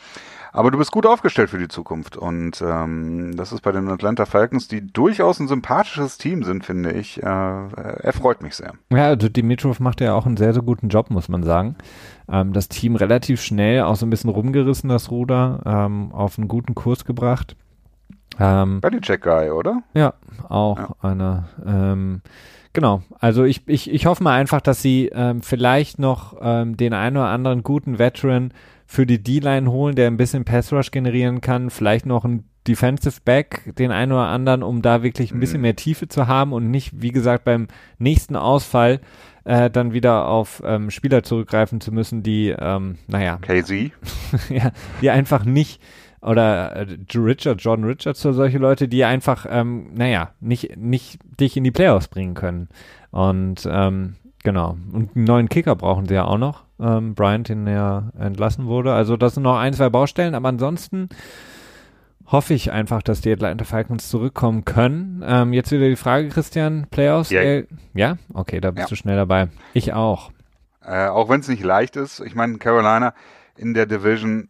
Aber du bist gut aufgestellt für die Zukunft. Und ähm, das ist bei den Atlanta Falcons, die durchaus ein sympathisches Team sind, finde ich. Äh, er freut mich sehr. Ja, also Dimitrov macht ja auch einen sehr, sehr guten Job, muss man sagen. Ähm, das Team relativ schnell auch so ein bisschen rumgerissen, das Ruder, ähm, auf einen guten Kurs gebracht. Ähm, Belichick-Guy, oder? Ja, auch ja. einer. Ähm, Genau, also ich, ich, ich hoffe mal einfach, dass sie ähm, vielleicht noch ähm, den einen oder anderen guten Veteran für die D-Line holen, der ein bisschen Pass-Rush generieren kann, vielleicht noch ein Defensive Back, den einen oder anderen, um da wirklich ein bisschen mhm. mehr Tiefe zu haben und nicht, wie gesagt, beim nächsten Ausfall äh, dann wieder auf ähm, Spieler zurückgreifen zu müssen, die, ähm, naja, KZ, ja, die einfach nicht oder äh, Richard, John Richards oder solche Leute, die einfach, ähm, naja, nicht, nicht dich in die Playoffs bringen können. Und ähm, genau. Und einen neuen Kicker brauchen sie ja auch noch. Ähm, Bryant, den er entlassen wurde. Also das sind noch ein, zwei Baustellen, aber ansonsten hoffe ich einfach, dass die Atlanta Falcons zurückkommen können. Ähm, jetzt wieder die Frage, Christian, Playoffs? Ja, äh, ja? okay, da bist ja. du schnell dabei. Ich auch. Äh, auch wenn es nicht leicht ist. Ich meine, Carolina in der Division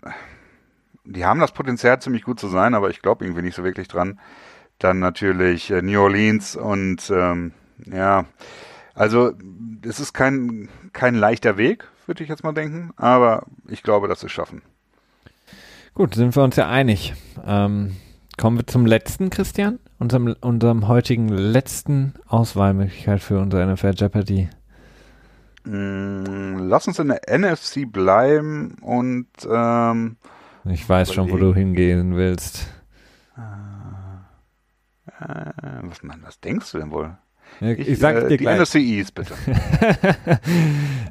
die haben das Potenzial ziemlich gut zu sein, aber ich glaube irgendwie nicht so wirklich dran. Dann natürlich äh, New Orleans und ähm, ja, also es ist kein, kein leichter Weg, würde ich jetzt mal denken, aber ich glaube, dass sie es schaffen. Gut, sind wir uns ja einig. Ähm, kommen wir zum letzten, Christian, unserem, unserem heutigen letzten Auswahlmöglichkeit für unsere NFL Jeopardy. Mm, lass uns in der NFC bleiben und ähm, ich weiß schon, wo du hingehen willst. Äh, was, man, was denkst du denn wohl? Ich, ich sag äh, dir die gleich. NFC East, bitte.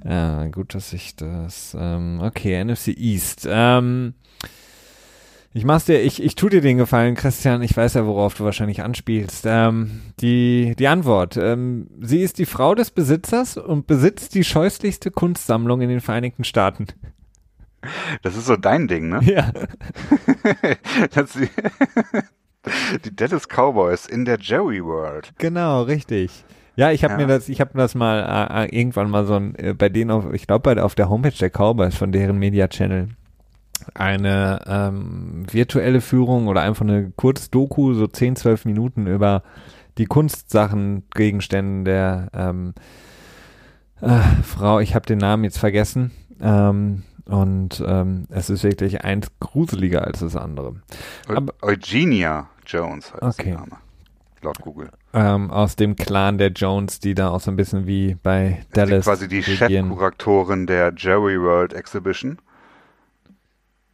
ja, gut, dass ich das. Ähm, okay, NFC East. Ähm, ich mach's dir, ich, ich tu dir den Gefallen, Christian. Ich weiß ja, worauf du wahrscheinlich anspielst. Ähm, die, die Antwort. Ähm, sie ist die Frau des Besitzers und besitzt die scheußlichste Kunstsammlung in den Vereinigten Staaten. Das ist so dein Ding, ne? Ja. die, die Dallas Cowboys in der Jerry World. Genau, richtig. Ja, ich habe ja. mir das, ich habe das mal äh, äh, irgendwann mal so ein, äh, bei denen auf, ich glaube auf der Homepage der Cowboys von deren Media Channel eine ähm, virtuelle Führung oder einfach eine Kurzdoku, so 10, 12 Minuten über die Kunstsachen, Gegenstände der ähm, äh, Frau, ich habe den Namen jetzt vergessen, ähm, und ähm, es ist wirklich eins gruseliger als das andere. Aber, Eugenia Jones heißt okay. der Name. Laut Google. Ähm, aus dem Clan der Jones, die da auch so ein bisschen wie bei ist Dallas. Die quasi die Chefkuratorin der Jerry World Exhibition.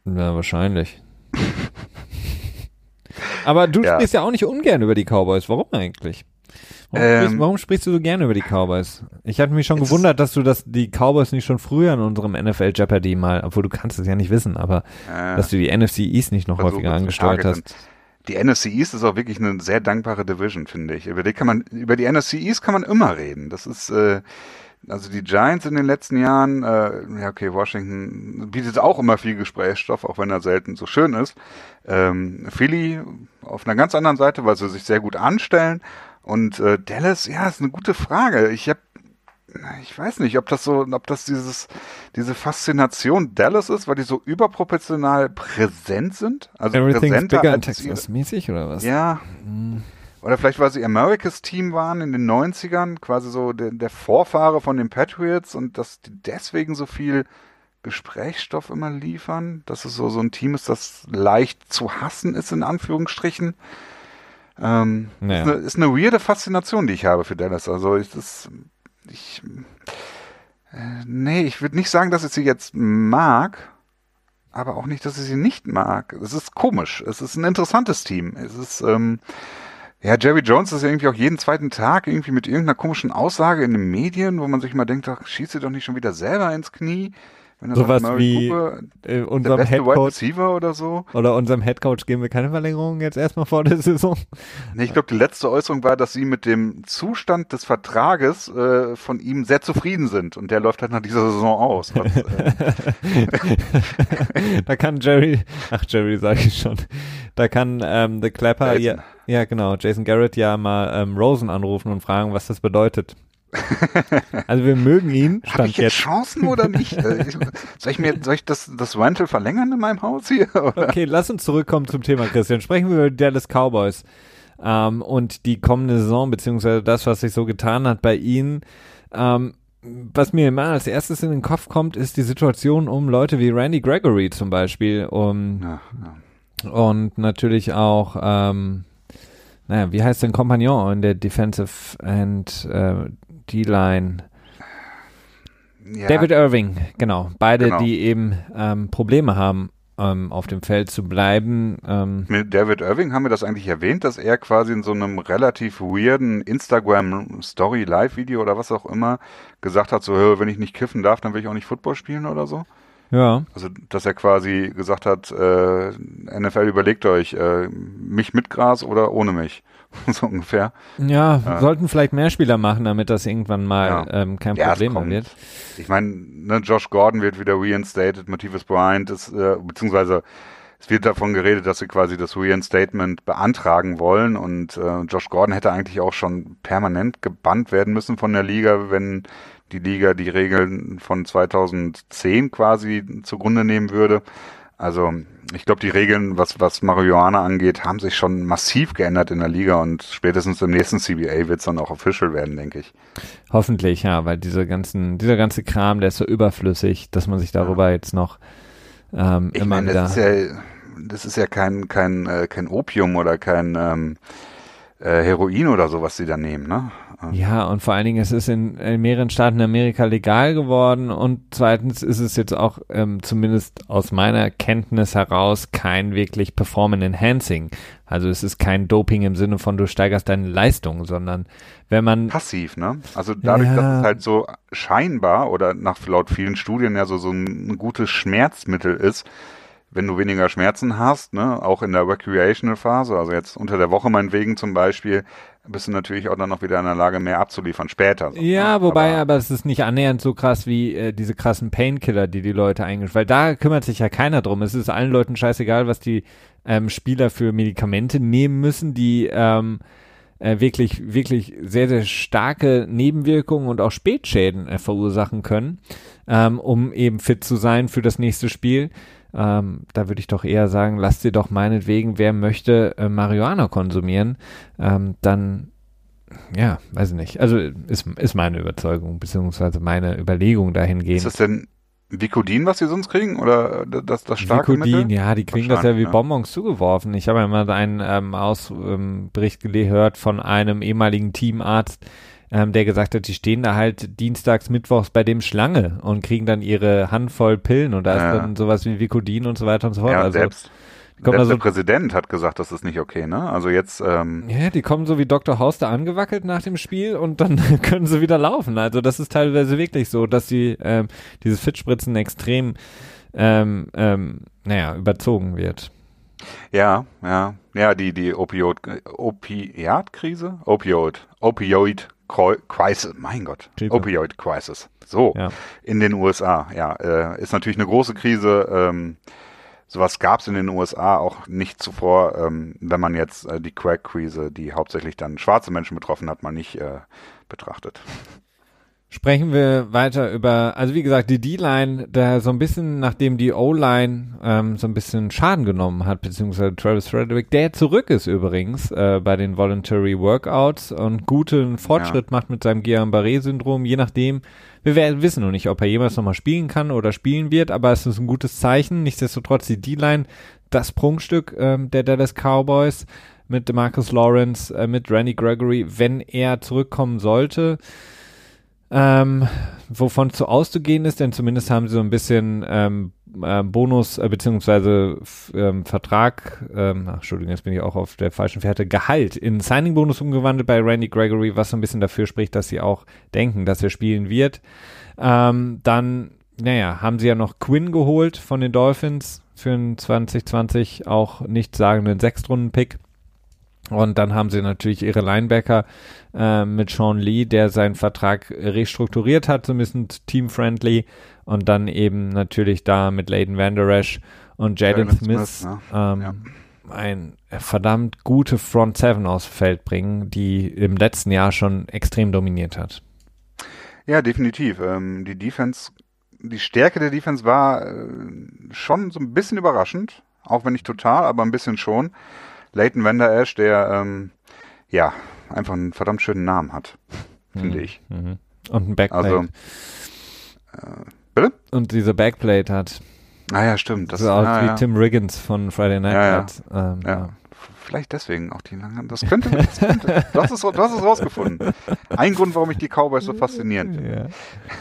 Ja, wahrscheinlich. Aber du ja. sprichst ja auch nicht ungern über die Cowboys. Warum eigentlich? Warum, ähm, sprichst, warum, sprichst, du so gerne über die Cowboys? Ich hatte mich schon gewundert, dass du das, die Cowboys nicht schon früher in unserem NFL Jeopardy mal, obwohl du kannst es ja nicht wissen, aber äh, dass du die NFC East nicht noch häufiger angesteuert hast. Die NFC East ist auch wirklich eine sehr dankbare Division, finde ich. Über die kann man, über die NFC East kann man immer reden. Das ist, äh, also die Giants in den letzten Jahren, äh, ja okay, Washington bietet auch immer viel Gesprächsstoff, auch wenn er selten so schön ist. Ähm, Philly auf einer ganz anderen Seite, weil sie sich sehr gut anstellen und äh, Dallas, ja, ist eine gute Frage. Ich habe ich weiß nicht, ob das so, ob das dieses, diese Faszination Dallas ist, weil die so überproportional präsent sind. Also Everything's bigger in Texas mäßig oder was? Ja. Mhm. Oder vielleicht, weil sie Americas Team waren in den 90ern, quasi so der, der Vorfahre von den Patriots und dass die deswegen so viel Gesprächsstoff immer liefern, dass es so, so ein Team ist, das leicht zu hassen ist, in Anführungsstrichen. Ähm, naja. ist, eine, ist, eine, weirde Faszination, die ich habe für Dallas. Also ich, das, ich äh, nee, ich würde nicht sagen, dass ich sie jetzt mag, aber auch nicht, dass ich sie nicht mag. Es ist komisch. Es ist ein interessantes Team. Es ist, ähm, ja, Jerry Jones ist irgendwie auch jeden zweiten Tag irgendwie mit irgendeiner komischen Aussage in den Medien, wo man sich mal denkt, ach, schießt sie doch nicht schon wieder selber ins Knie. Sowas sagt, wie Cooper, äh, unserem Headcoach oder so. Oder unserem Headcoach geben wir keine Verlängerung jetzt erstmal vor der Saison. Nee, ich glaube, die letzte Äußerung war, dass sie mit dem Zustand des Vertrages äh, von ihm sehr zufrieden sind und der läuft halt nach dieser Saison aus. Was, äh da kann Jerry, ach Jerry sage ich schon, da kann ähm, The Clapper, ja, ja genau, Jason Garrett ja mal ähm, Rosen anrufen und fragen, was das bedeutet. Also wir mögen ihn. Stand Hab ich jetzt, jetzt Chancen oder nicht? Äh, soll ich mir, soll ich das, das Rental verlängern in meinem Haus hier? Oder? Okay, lass uns zurückkommen zum Thema, Christian. Sprechen wir über die Dallas Cowboys ähm, und die kommende Saison, beziehungsweise das, was sich so getan hat bei ihnen. Ähm, was mir immer als erstes in den Kopf kommt, ist die Situation um Leute wie Randy Gregory zum Beispiel. Um, ja, ja. Und natürlich auch, ähm, naja, wie heißt denn Kompagnon in der Defensive and äh, D-Line. Ja. David Irving, genau. Beide, genau. die eben ähm, Probleme haben, ähm, auf dem Feld zu bleiben. Ähm. Mit David Irving haben wir das eigentlich erwähnt, dass er quasi in so einem relativ weirden Instagram-Story-Live-Video oder was auch immer gesagt hat, so, wenn ich nicht kiffen darf, dann will ich auch nicht Football spielen oder so. Ja. Also, dass er quasi gesagt hat, äh, NFL überlegt euch, äh, mich mit Gras oder ohne mich. so ungefähr. Ja, äh, sollten vielleicht mehr Spieler machen, damit das irgendwann mal ja. ähm, kein ja, Problem mehr wird. Ich meine, ne, Josh Gordon wird wieder reinstated, Motivus Bryant ist, äh, beziehungsweise es wird davon geredet, dass sie quasi das Reinstatement beantragen wollen und äh, Josh Gordon hätte eigentlich auch schon permanent gebannt werden müssen von der Liga, wenn die Liga die Regeln von 2010 quasi zugrunde nehmen würde. Also ich glaube, die Regeln, was, was Marihuana angeht, haben sich schon massiv geändert in der Liga und spätestens im nächsten CBA wird es dann auch official werden, denke ich. Hoffentlich, ja, weil diese ganzen, dieser ganze Kram, der ist so überflüssig, dass man sich darüber ja. jetzt noch ähm, ich immer meine, wieder. Das ist ja, das ist ja kein, kein, äh, kein Opium oder kein ähm, äh, Heroin oder so, was sie da nehmen, ne? Ja, und vor allen Dingen, es ist in, in mehreren Staaten in Amerika legal geworden und zweitens ist es jetzt auch ähm, zumindest aus meiner Kenntnis heraus kein wirklich Performance Enhancing. Also es ist kein Doping im Sinne von du steigerst deine Leistung, sondern wenn man passiv, ne? Also dadurch, ja. dass es halt so scheinbar oder nach laut vielen Studien ja so so ein gutes Schmerzmittel ist, wenn du weniger Schmerzen hast, ne, auch in der Recreational Phase, also jetzt unter der Woche meinetwegen zum Beispiel, bist du natürlich auch dann noch wieder in der Lage, mehr abzuliefern später. So. Ja, wobei, aber, aber, es ist nicht annähernd so krass wie äh, diese krassen Painkiller, die die Leute eigentlich, weil da kümmert sich ja keiner drum. Es ist allen Leuten scheißegal, was die ähm, Spieler für Medikamente nehmen müssen, die ähm, äh, wirklich, wirklich sehr, sehr starke Nebenwirkungen und auch Spätschäden äh, verursachen können, ähm, um eben fit zu sein für das nächste Spiel. Ähm, da würde ich doch eher sagen, lasst ihr doch meinetwegen, wer möchte äh, Marihuana konsumieren, ähm, dann ja, weiß ich nicht. Also ist, ist meine Überzeugung, beziehungsweise meine Überlegung dahingehend. Ist das denn Vicodin, was sie sonst kriegen? Oder das, das starke Vicodin, Mittel? ja, die kriegen das ja wie ja. Bonbons zugeworfen. Ich habe ja mal einen ähm, Ausbericht gehört von einem ehemaligen Teamarzt, ähm, der gesagt hat, die stehen da halt dienstags, mittwochs bei dem Schlange und kriegen dann ihre Handvoll Pillen und da ja. ist dann sowas wie Vicodin und so weiter und so fort. Ja, also, selbst. Selbst also, der Präsident hat gesagt, das ist nicht okay, ne? Also jetzt. Ähm ja, die kommen so wie Dr. House da angewackelt nach dem Spiel und dann können sie wieder laufen. Also das ist teilweise wirklich so, dass sie ähm, dieses Fitspritzen extrem, ähm, ähm, naja, überzogen wird. Ja, ja, ja, die die Opioid Opiatkrise, Opioid, Opioid Crisis, mein Gott. Opioid Crisis. So, ja. in den USA, ja, äh, ist natürlich eine große Krise. Ähm, sowas gab es in den USA auch nicht zuvor, ähm, wenn man jetzt äh, die Crack-Krise, die hauptsächlich dann schwarze Menschen betroffen hat, mal nicht äh, betrachtet. Sprechen wir weiter über, also wie gesagt, die D-Line, der so ein bisschen, nachdem die O-Line ähm, so ein bisschen Schaden genommen hat, beziehungsweise Travis Frederick, der zurück ist übrigens äh, bei den Voluntary Workouts und guten Fortschritt ja. macht mit seinem Guillain-Barré-Syndrom, je nachdem. Wir werden, wissen noch nicht, ob er jemals nochmal spielen kann oder spielen wird, aber es ist ein gutes Zeichen. Nichtsdestotrotz die D-Line, das Prunkstück ähm, der Dallas Cowboys. mit Marcus Lawrence, äh, mit Randy Gregory, wenn er zurückkommen sollte. Ähm, wovon zu auszugehen ist, denn zumindest haben sie so ein bisschen ähm, äh, Bonus äh, beziehungsweise ähm, Vertrag, ähm, ach, Entschuldigung, jetzt bin ich auch auf der falschen Fährte, Gehalt in Signing-Bonus umgewandelt bei Randy Gregory, was so ein bisschen dafür spricht, dass sie auch denken, dass er spielen wird. Ähm, dann, naja, haben sie ja noch Quinn geholt von den Dolphins für einen 2020 auch nicht sagenden Sechstrunden-Pick. Und dann haben sie natürlich ihre Linebacker äh, mit Sean Lee, der seinen Vertrag restrukturiert hat, so ein bisschen team-friendly. Und dann eben natürlich da mit Layden Vanderash und Jaden Smith, Smith ne? ähm, ja. ein verdammt gute Front Seven aufs Feld bringen, die im letzten Jahr schon extrem dominiert hat. Ja, definitiv. Ähm, die Defense, die Stärke der Defense war äh, schon so ein bisschen überraschend, auch wenn nicht total, aber ein bisschen schon. Leighton Vander Esch, der ähm, ja einfach einen verdammt schönen Namen hat, finde mhm. ich. Mhm. Und ein Backplate. Also, äh, bitte? Und diese Backplate hat. Ah ja, stimmt. Das so aus ah, wie ja. Tim Riggins von Friday Night ja, ja. Ähm, ja vielleicht deswegen auch die langen. Das könnte, das könnte. Du hast es, du hast es rausgefunden. Ein Grund, warum ich die Cowboys so faszinierend finde.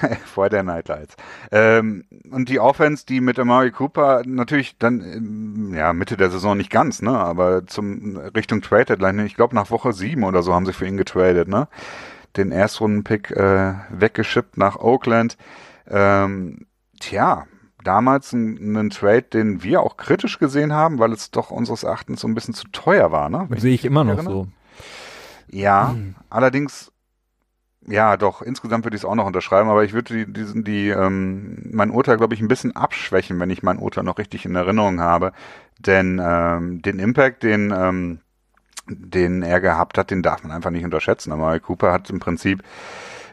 Ja. Vor der Nightlights. Ähm, und die Offense, die mit Amari Cooper natürlich dann, ähm, ja, Mitte der Saison nicht ganz, ne, aber zum Richtung Trade Deadline, ich glaube nach Woche sieben oder so haben sie für ihn getradet, ne? Den Erstrunden-Pick äh, weggeschippt nach Oakland. Ähm, tja, damals ein, ein, Trade, den wir auch kritisch gesehen haben, weil es doch unseres Erachtens so ein bisschen zu teuer war. Ne? Sehe ich immer noch erinnere. so. Ja, hm. allerdings, ja, doch, insgesamt würde ich es auch noch unterschreiben, aber ich würde die, die, die ähm, mein Urteil, glaube ich, ein bisschen abschwächen, wenn ich mein Urteil noch richtig in Erinnerung habe. Denn ähm, den Impact, den, ähm, den er gehabt hat, den darf man einfach nicht unterschätzen. Aber Cooper hat im Prinzip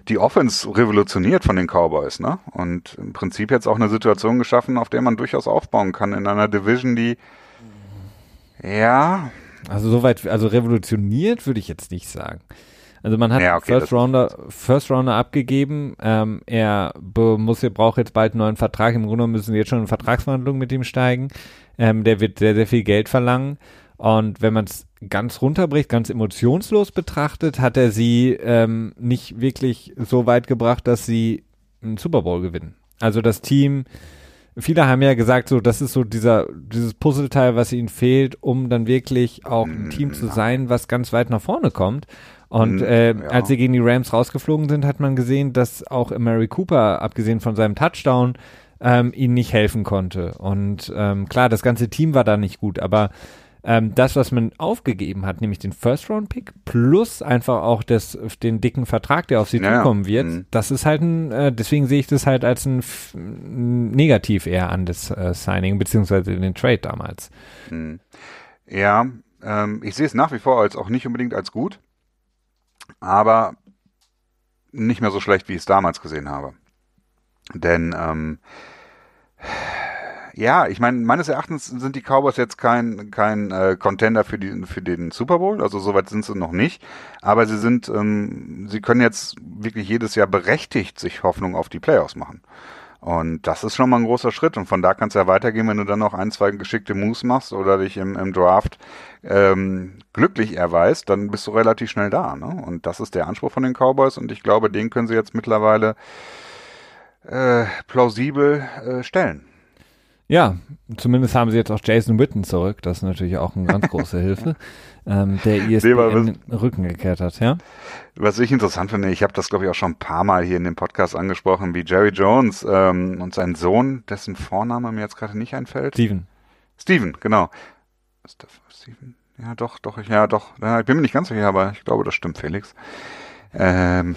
die Offense revolutioniert von den Cowboys, ne? Und im Prinzip jetzt auch eine Situation geschaffen, auf der man durchaus aufbauen kann in einer Division, die ja. Also soweit, also revolutioniert würde ich jetzt nicht sagen. Also man hat ja, okay, First Rounder, First Rounder abgegeben. Ähm, er muss, er braucht jetzt bald einen neuen Vertrag. Im Grunde müssen wir jetzt schon in Vertragsverhandlungen mit ihm steigen. Ähm, der wird sehr, sehr viel Geld verlangen. Und wenn man es ganz runterbricht, ganz emotionslos betrachtet, hat er sie ähm, nicht wirklich so weit gebracht, dass sie einen Super Bowl gewinnen. Also das Team, viele haben ja gesagt, so das ist so dieser dieses Puzzleteil, was ihnen fehlt, um dann wirklich auch ein Team zu sein, was ganz weit nach vorne kommt. Und äh, ja. als sie gegen die Rams rausgeflogen sind, hat man gesehen, dass auch Mary Cooper, abgesehen von seinem Touchdown, ähm, ihnen nicht helfen konnte. Und ähm, klar, das ganze Team war da nicht gut, aber ähm, das, was man aufgegeben hat, nämlich den First-Round-Pick plus einfach auch das, den dicken Vertrag, der auf sie ja, zukommen wird, mhm. das ist halt ein, äh, deswegen sehe ich das halt als ein, ein Negativ eher an das äh, Signing, beziehungsweise den Trade damals. Mhm. Ja, ähm, ich sehe es nach wie vor als auch nicht unbedingt als gut, aber nicht mehr so schlecht, wie ich es damals gesehen habe. Denn ähm, ja, ich meine, meines Erachtens sind die Cowboys jetzt kein, kein äh, Contender für, die, für den Super Bowl, also soweit sind sie noch nicht. Aber sie sind, ähm, sie können jetzt wirklich jedes Jahr berechtigt sich Hoffnung auf die Playoffs machen. Und das ist schon mal ein großer Schritt. Und von da kannst du ja weitergehen, wenn du dann noch ein, zwei geschickte Moves machst oder dich im, im Draft ähm, glücklich erweist, dann bist du relativ schnell da. Ne? Und das ist der Anspruch von den Cowboys. Und ich glaube, den können sie jetzt mittlerweile äh, plausibel äh, stellen. Ja, zumindest haben sie jetzt auch Jason Witten zurück. Das ist natürlich auch eine ganz große Hilfe, ähm, der ISBN nee, den Rücken gekehrt hat, ja. Was ich interessant finde, ich habe das glaube ich auch schon ein paar Mal hier in dem Podcast angesprochen, wie Jerry Jones ähm, und sein Sohn, dessen Vorname mir jetzt gerade nicht einfällt. Steven. Steven, genau. Steven? Ja, doch, doch, ja, doch. Ja, ich bin mir nicht ganz sicher, aber ich glaube, das stimmt, Felix. Ähm,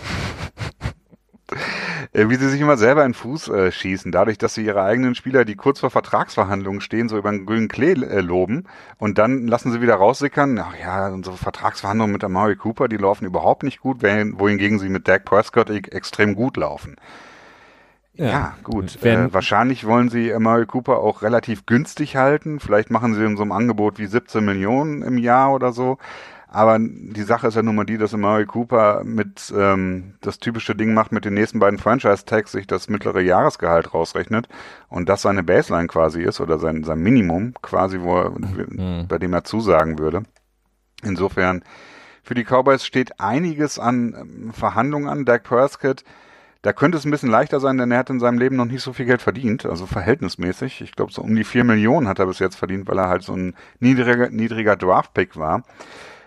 Äh, wie sie sich immer selber in den Fuß äh, schießen, dadurch, dass sie ihre eigenen Spieler, die kurz vor Vertragsverhandlungen stehen, so über den grünen Klee äh, loben und dann lassen sie wieder raussickern, ach ja, unsere Vertragsverhandlungen mit Amari Cooper, die laufen überhaupt nicht gut, wohingegen sie mit Dak Prescott e extrem gut laufen. Ja, ja gut. Äh, wahrscheinlich wollen sie Amari Cooper auch relativ günstig halten. Vielleicht machen sie in so einem Angebot wie 17 Millionen im Jahr oder so. Aber die Sache ist ja nun mal die, dass Murray Cooper mit ähm, das typische Ding macht mit den nächsten beiden Franchise-Tags sich das mittlere Jahresgehalt rausrechnet und das seine Baseline quasi ist oder sein, sein Minimum quasi, wo er, mhm. bei dem er zusagen würde. Insofern, für die Cowboys steht einiges an ähm, Verhandlungen an. Dak Prescott, da könnte es ein bisschen leichter sein, denn er hat in seinem Leben noch nicht so viel Geld verdient, also verhältnismäßig. Ich glaube, so um die vier Millionen hat er bis jetzt verdient, weil er halt so ein niedriger, niedriger Draft-Pick war.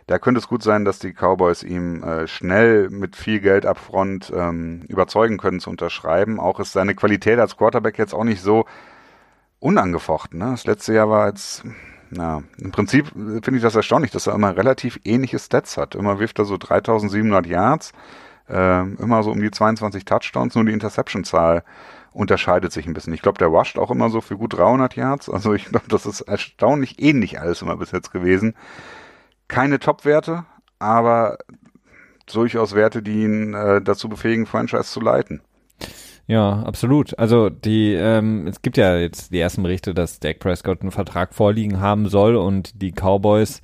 Da könnte es gut sein, dass die Cowboys ihm äh, schnell mit viel Geld upfront ähm, überzeugen können zu unterschreiben. Auch ist seine Qualität als Quarterback jetzt auch nicht so unangefochten. Ne? Das letzte Jahr war jetzt, na, im Prinzip finde ich das erstaunlich, dass er immer relativ ähnliche Stats hat. Immer wirft er so 3700 Yards, äh, immer so um die 22 Touchdowns, nur die Interception-Zahl unterscheidet sich ein bisschen. Ich glaube, der rusht auch immer so für gut 300 Yards. Also ich glaube, das ist erstaunlich ähnlich alles immer bis jetzt gewesen keine Top-Werte, aber durchaus Werte, die ihn äh, dazu befähigen, Franchise zu leiten. Ja, absolut. Also die, ähm, es gibt ja jetzt die ersten Berichte, dass Dak Prescott einen Vertrag vorliegen haben soll und die Cowboys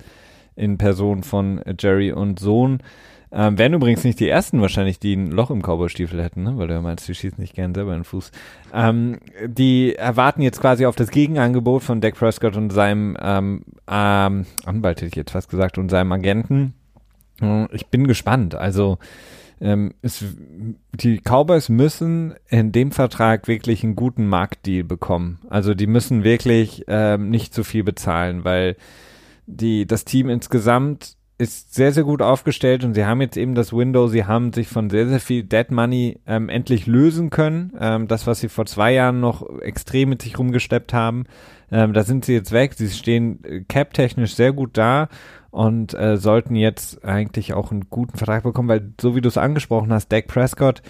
in Person von Jerry und Sohn ähm, wären übrigens nicht die ersten wahrscheinlich, die ein Loch im Cowboy-Stiefel hätten, ne? weil du ja meinst, die schießen nicht gern selber in den Fuß. Ähm, die erwarten jetzt quasi auf das Gegenangebot von Dak Prescott und seinem ähm, ähm, Anwalt, hätte ich jetzt fast gesagt, und seinem Agenten. Hm, ich bin gespannt. Also ähm, es, die Cowboys müssen in dem Vertrag wirklich einen guten Marktdeal bekommen. Also die müssen wirklich ähm, nicht zu viel bezahlen, weil die das Team insgesamt ist sehr, sehr gut aufgestellt und sie haben jetzt eben das Window, sie haben sich von sehr, sehr viel Dead Money ähm, endlich lösen können. Ähm, das, was sie vor zwei Jahren noch extrem mit sich rumgesteppt haben, ähm, da sind sie jetzt weg. Sie stehen äh, cap-technisch sehr gut da und äh, sollten jetzt eigentlich auch einen guten Vertrag bekommen, weil so wie du es angesprochen hast, Dak Prescott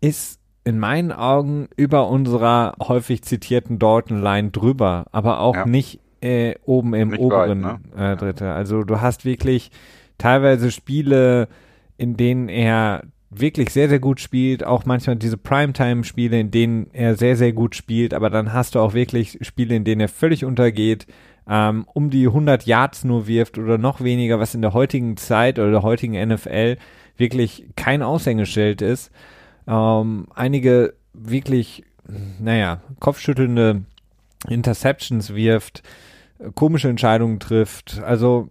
ist in meinen Augen über unserer häufig zitierten Dalton-Line drüber, aber auch ja. nicht äh, oben im Nicht oberen weit, ne? äh, Drittel. Also du hast wirklich teilweise Spiele, in denen er wirklich sehr, sehr gut spielt, auch manchmal diese Primetime-Spiele, in denen er sehr, sehr gut spielt, aber dann hast du auch wirklich Spiele, in denen er völlig untergeht, ähm, um die 100 Yards nur wirft oder noch weniger, was in der heutigen Zeit oder der heutigen NFL wirklich kein Aushängeschild ist. Ähm, einige wirklich, naja, kopfschüttelnde Interceptions wirft, komische Entscheidungen trifft. Also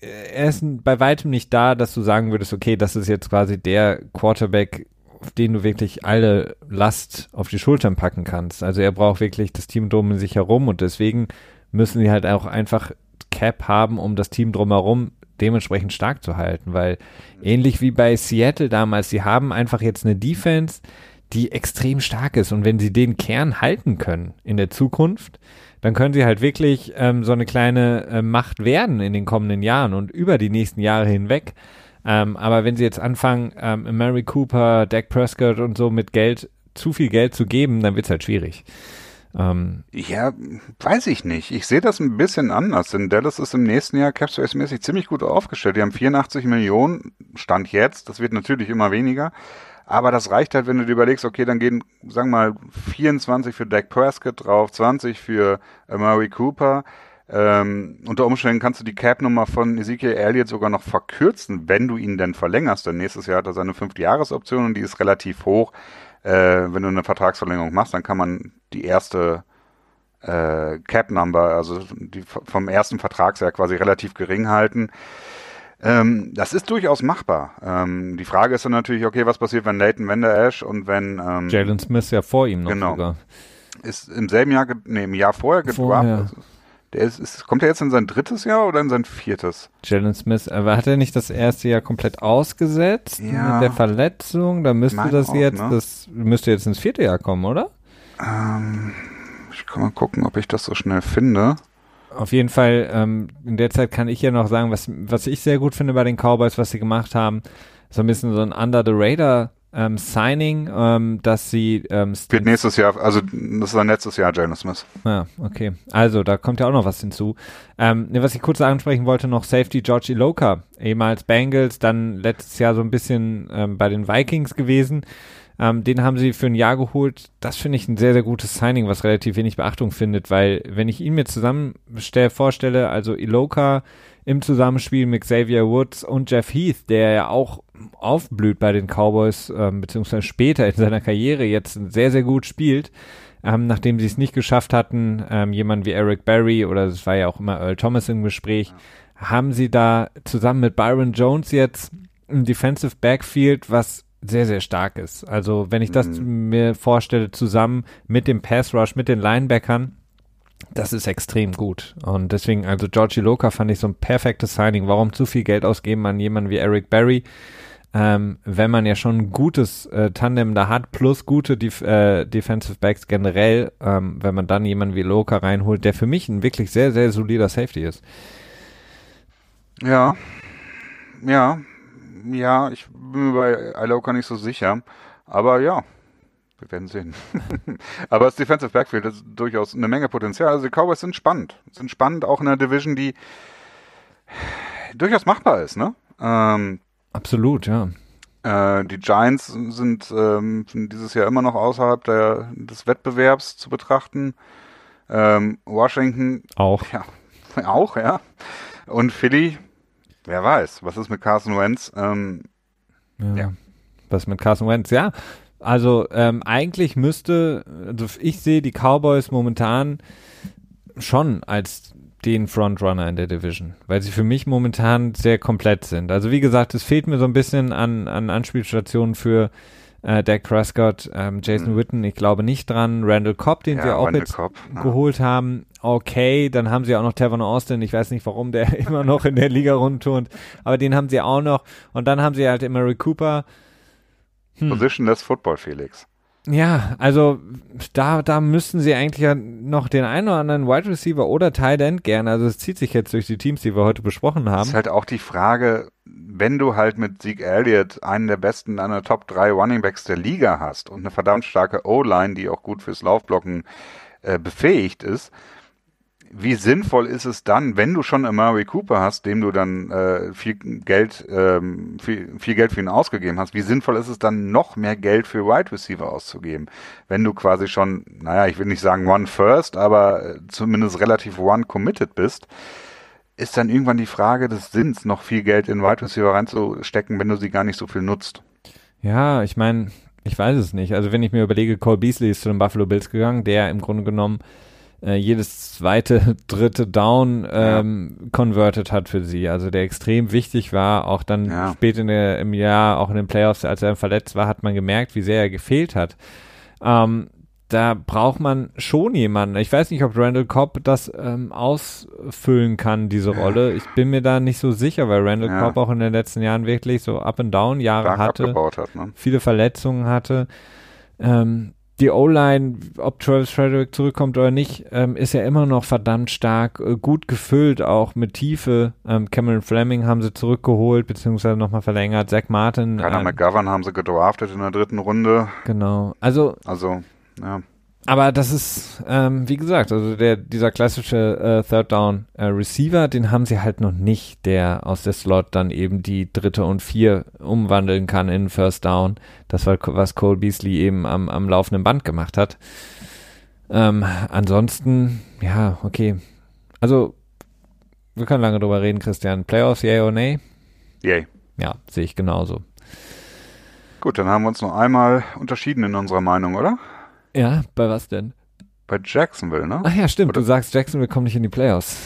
er ist bei weitem nicht da, dass du sagen würdest, okay, das ist jetzt quasi der Quarterback, auf den du wirklich alle Last auf die Schultern packen kannst. Also er braucht wirklich das Team drum in sich herum und deswegen müssen sie halt auch einfach Cap haben, um das Team drumherum dementsprechend stark zu halten, weil ähnlich wie bei Seattle damals, sie haben einfach jetzt eine Defense, die extrem stark ist und wenn sie den Kern halten können in der Zukunft, dann können sie halt wirklich ähm, so eine kleine äh, Macht werden in den kommenden Jahren und über die nächsten Jahre hinweg. Ähm, aber wenn sie jetzt anfangen, ähm, Mary Cooper, Dak Prescott und so mit Geld, zu viel Geld zu geben, dann wird es halt schwierig. Ähm, ja, weiß ich nicht. Ich sehe das ein bisschen anders, denn Dallas ist im nächsten Jahr Capspace-mäßig ziemlich gut aufgestellt. Die haben 84 Millionen, Stand jetzt, das wird natürlich immer weniger, aber das reicht halt, wenn du dir überlegst, okay, dann gehen, sagen wir mal, 24 für Dak Prescott drauf, 20 für Murray Cooper. Ähm, unter Umständen kannst du die Cap-Nummer von Ezekiel Elliott sogar noch verkürzen, wenn du ihn denn verlängerst. Denn nächstes Jahr hat er seine fünfte Jahresoption und die ist relativ hoch. Äh, wenn du eine Vertragsverlängerung machst, dann kann man die erste äh, Cap-Number, also die vom ersten Vertragsjahr quasi relativ gering halten. Ähm, das ist durchaus machbar. Ähm, die Frage ist dann natürlich, okay, was passiert, wenn Leighton Vander Ash und wenn ähm, Jalen Smith ja vor ihm noch genau, sogar. Ist im selben Jahr, nee, im Jahr vorher gedraftet. Der ist, ist, kommt er jetzt in sein drittes Jahr oder in sein viertes? Jalen Smith, aber hat er nicht das erste Jahr komplett ausgesetzt ja, mit der Verletzung? Da müsste das auch, jetzt, ne? das müsste jetzt ins vierte Jahr kommen, oder? Ähm, ich kann mal gucken, ob ich das so schnell finde auf jeden Fall, ähm, in der Zeit kann ich ja noch sagen, was, was ich sehr gut finde bei den Cowboys, was sie gemacht haben, so ein bisschen so ein Under the Radar ähm, Signing, ähm, dass sie ähm, wird nächstes Jahr, also das ist dann letztes Jahr Jalen Smith. Ja, okay. Also da kommt ja auch noch was hinzu. Ähm, ne, was ich kurz ansprechen wollte, noch Safety George Iloka, ehemals Bengals, dann letztes Jahr so ein bisschen ähm, bei den Vikings gewesen. Ähm, den haben sie für ein Jahr geholt. Das finde ich ein sehr, sehr gutes Signing, was relativ wenig Beachtung findet, weil wenn ich ihn mir zusammen vorstelle, also Iloka im Zusammenspiel mit Xavier Woods und Jeff Heath, der ja auch aufblüht bei den Cowboys, ähm, beziehungsweise später in seiner Karriere jetzt sehr, sehr gut spielt, ähm, nachdem sie es nicht geschafft hatten, ähm, jemand wie Eric Berry oder es war ja auch immer Earl Thomas im Gespräch, haben sie da zusammen mit Byron Jones jetzt ein Defensive Backfield, was sehr, sehr stark ist. Also wenn ich das Mhm. mir vorstelle, zusammen mit dem Pass Rush, mit den Linebackern, das ist extrem gut. Und deswegen, also Georgie Loka fand ich so ein perfektes Signing. Warum zu viel Geld ausgeben an jemanden wie Eric Berry? Ähm, wenn man ja schon ein gutes äh, Tandem da hat, plus gute Def äh, Defensive Backs generell, ähm, wenn man dann jemanden wie Loka reinholt, der für mich ein wirklich sehr, sehr solider Safety ist. Ja, ja, ja, ich bin mir bei Iloka nicht so sicher, aber ja, wir werden sehen. aber das Defensive Backfield ist durchaus eine Menge Potenzial. Also die Cowboys sind spannend, sind spannend auch in einer Division, die durchaus machbar ist, ne? Ähm, Absolut, ja. äh, die Giants sind ähm, dieses Jahr immer noch außerhalb der, des Wettbewerbs zu betrachten. Ähm, Washington Auch. ja, auch, ja. Und Philly, wer weiß, was ist mit Carson Wentz? Ähm, Ja. Ja. Was mit Carson Wentz? Ja, also ähm, eigentlich müsste, also ich sehe die Cowboys momentan schon als den Frontrunner in der Division, weil sie für mich momentan sehr komplett sind. Also wie gesagt, es fehlt mir so ein bisschen an, an Anspielstationen für äh, Dak Prescott, ähm, Jason Mhm. Witten, ich glaube nicht dran, Randall Cobb, den sie auch Randall jetzt Cobb, ja. geholt haben. Okay, dann haben sie auch noch Tavon Austin. Ich weiß nicht, warum der immer noch in der Liga rumturnt, aber den haben sie auch noch. Und dann haben sie halt Emery Cooper. Hm. Positionless Football, Felix. Ja, also da, da müssten sie eigentlich ja noch den einen oder anderen Wide Receiver oder Tight End gerne. Also es zieht sich jetzt durch die Teams, die wir heute besprochen Das haben. ist halt auch die Frage, wenn du halt mit Zeke Elliott einen der besten, einer Top 3 Running Backs der Liga hast und eine verdammt starke O-Line, die auch gut fürs Laufblocken äh, befähigt ist, wie sinnvoll ist es dann, wenn du schon Amari Cooper hast, dem du dann äh, viel Geld, ähm, viel, viel Geld für ihn ausgegeben hast, wie sinnvoll ist es dann noch mehr Geld für Wide Receiver auszugeben, wenn du quasi schon, naja, ich will nicht sagen one first, aber äh, zumindest relativ one committed bist, ist dann irgendwann die Frage des Sinns, noch viel Geld in Wide Receiver reinzustecken, wenn du sie gar nicht so viel nutzt. Ja, ich meine, ich weiß es nicht. Also wenn ich mir überlege, Cole Beasley ist zu den Buffalo Bills gegangen, der im Grunde genommen äh, jedes zweite, dritte Down ähm, converted hat für sie. Also der extrem wichtig war, auch dann Ja. spät in der, im Jahr, auch in den Playoffs, als er verletzt war, hat man gemerkt, wie sehr er gefehlt hat. Ähm, da braucht man schon jemanden. Ich weiß nicht, ob Randall Cobb das ähm, ausfüllen kann, diese Rolle. Ich bin mir da nicht so sicher, weil Randall Ja. Cobb auch in den letzten Jahren wirklich so Up and Down Jahre Stark hatte hat, ne? viele Verletzungen hatte. Ähm, die O-Line, ob Travis Frederick zurückkommt oder nicht, ähm, ist ja immer noch verdammt stark, äh, gut gefüllt, auch mit Tiefe. Ähm, Cameron Fleming haben sie zurückgeholt, beziehungsweise nochmal verlängert. Zach Martin. Keiner ähm, McGovern haben sie gedraftet in der dritten Runde. genau. Also, Also, ja. aber das ist, ähm, wie gesagt, also der, dieser klassische äh, Third Down äh, Receiver, den haben sie halt noch nicht, der aus der Slot dann eben die dritte und vier umwandeln kann in First Down. Das war, was Cole Beasley eben am, am laufenden Band gemacht hat. Ähm, ansonsten, ja, okay. Also, wir können lange drüber reden, Christian. Playoffs, yay or nay? Yay. Ja, sehe ich genauso. Gut, dann haben wir uns noch einmal unterschieden in unserer Meinung, oder? Ja, bei was denn? Bei Jacksonville, ne? Ach ja, stimmt. Oder- Du sagst, Jacksonville kommt nicht in die Playoffs.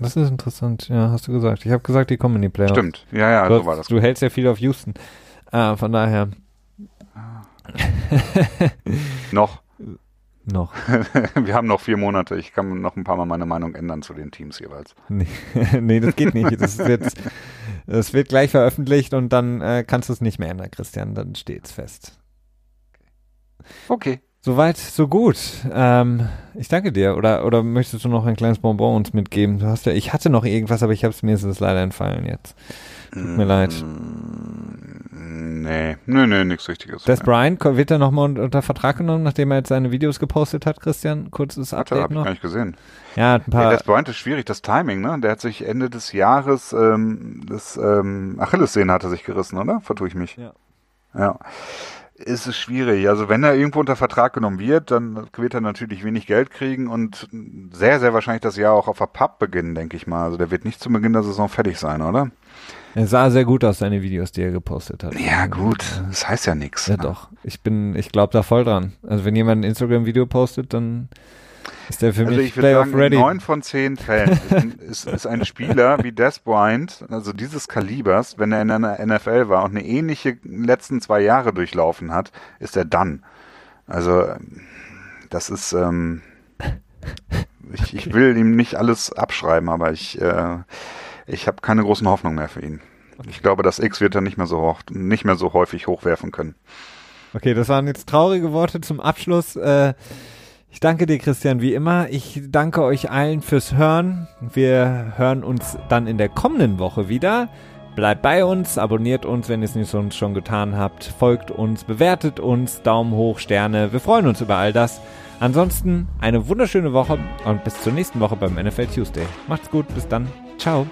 Das ist interessant. Ja, hast du gesagt. Ich habe gesagt, die kommen in die Playoffs. Stimmt. Ja, ja, du, so war das. du hältst ja viel auf Houston. Ah, von daher Noch. noch. Wir haben noch vier Monate. Ich kann noch ein paar Mal meine Meinung ändern zu den Teams jeweils. Nee, nee das geht nicht. Das, jetzt, das wird gleich veröffentlicht und dann äh, kannst du es nicht mehr ändern, Christian. Dann steht's fest. Okay. Soweit, so gut. Ähm, ich danke dir. Oder, oder möchtest du noch ein kleines Bonbon uns mitgeben? Du hast ja, ich hatte noch irgendwas, aber ich habe es mir es leider entfallen jetzt. Tut mir leid. Mm, Nee, nee, nee, nichts Richtiges. Des Nee. Bryant wird er nochmal unter, Vertrag genommen, nachdem er jetzt seine Videos gepostet hat, Christian? Kurzes Warte, Update hab ich noch. gar nicht gesehen. Ja, ein paar. das Bryant ist schwierig, das Timing, ne? Der hat sich Ende des Jahres ähm, das ähm, Achillessehne hatte sich gerissen, oder? Vertue ich mich. Ja. Ja. Ist es schwierig. Also wenn er irgendwo unter Vertrag genommen wird, dann wird er natürlich wenig Geld kriegen und sehr, sehr wahrscheinlich das Jahr auch auf der Pub beginnen, denke ich mal. Also der wird nicht zu Beginn der Saison fertig sein, oder? er sah sehr gut aus, seine Videos, die er gepostet hat. Ja, gut. Das heißt ja nichts. Ja, ne? doch. Ich bin, ich glaube da voll dran. Also wenn jemand ein Instagram-Video postet, dann Ist der für also mich ich würde sagen, ready? in neun von zehn Fällen ist, ist ein Spieler wie Des Bryant, also dieses Kalibers, wenn er in einer NFL war und eine ähnliche letzten zwei Jahre durchlaufen hat, ist er dann. Also das ist, ähm, ich, ich will ihm nicht alles abschreiben, aber ich, äh, ich habe keine großen Hoffnungen mehr für ihn. Ich glaube, das X wird er nicht mehr so hoch, nicht mehr so häufig hochwerfen können. Okay, das waren jetzt traurige Worte zum Abschluss. Äh, ich danke dir, Christian, wie immer. Ich danke euch allen fürs Hören. Wir hören uns dann in der kommenden Woche wieder. Bleibt bei uns, abonniert uns, wenn ihr es nicht schon getan habt. Folgt uns, bewertet uns, Daumen hoch, Sterne. Wir freuen uns über all das. Ansonsten eine wunderschöne Woche und bis zur nächsten Woche beim NFL Tuesday. Macht's gut, bis dann. Ciao.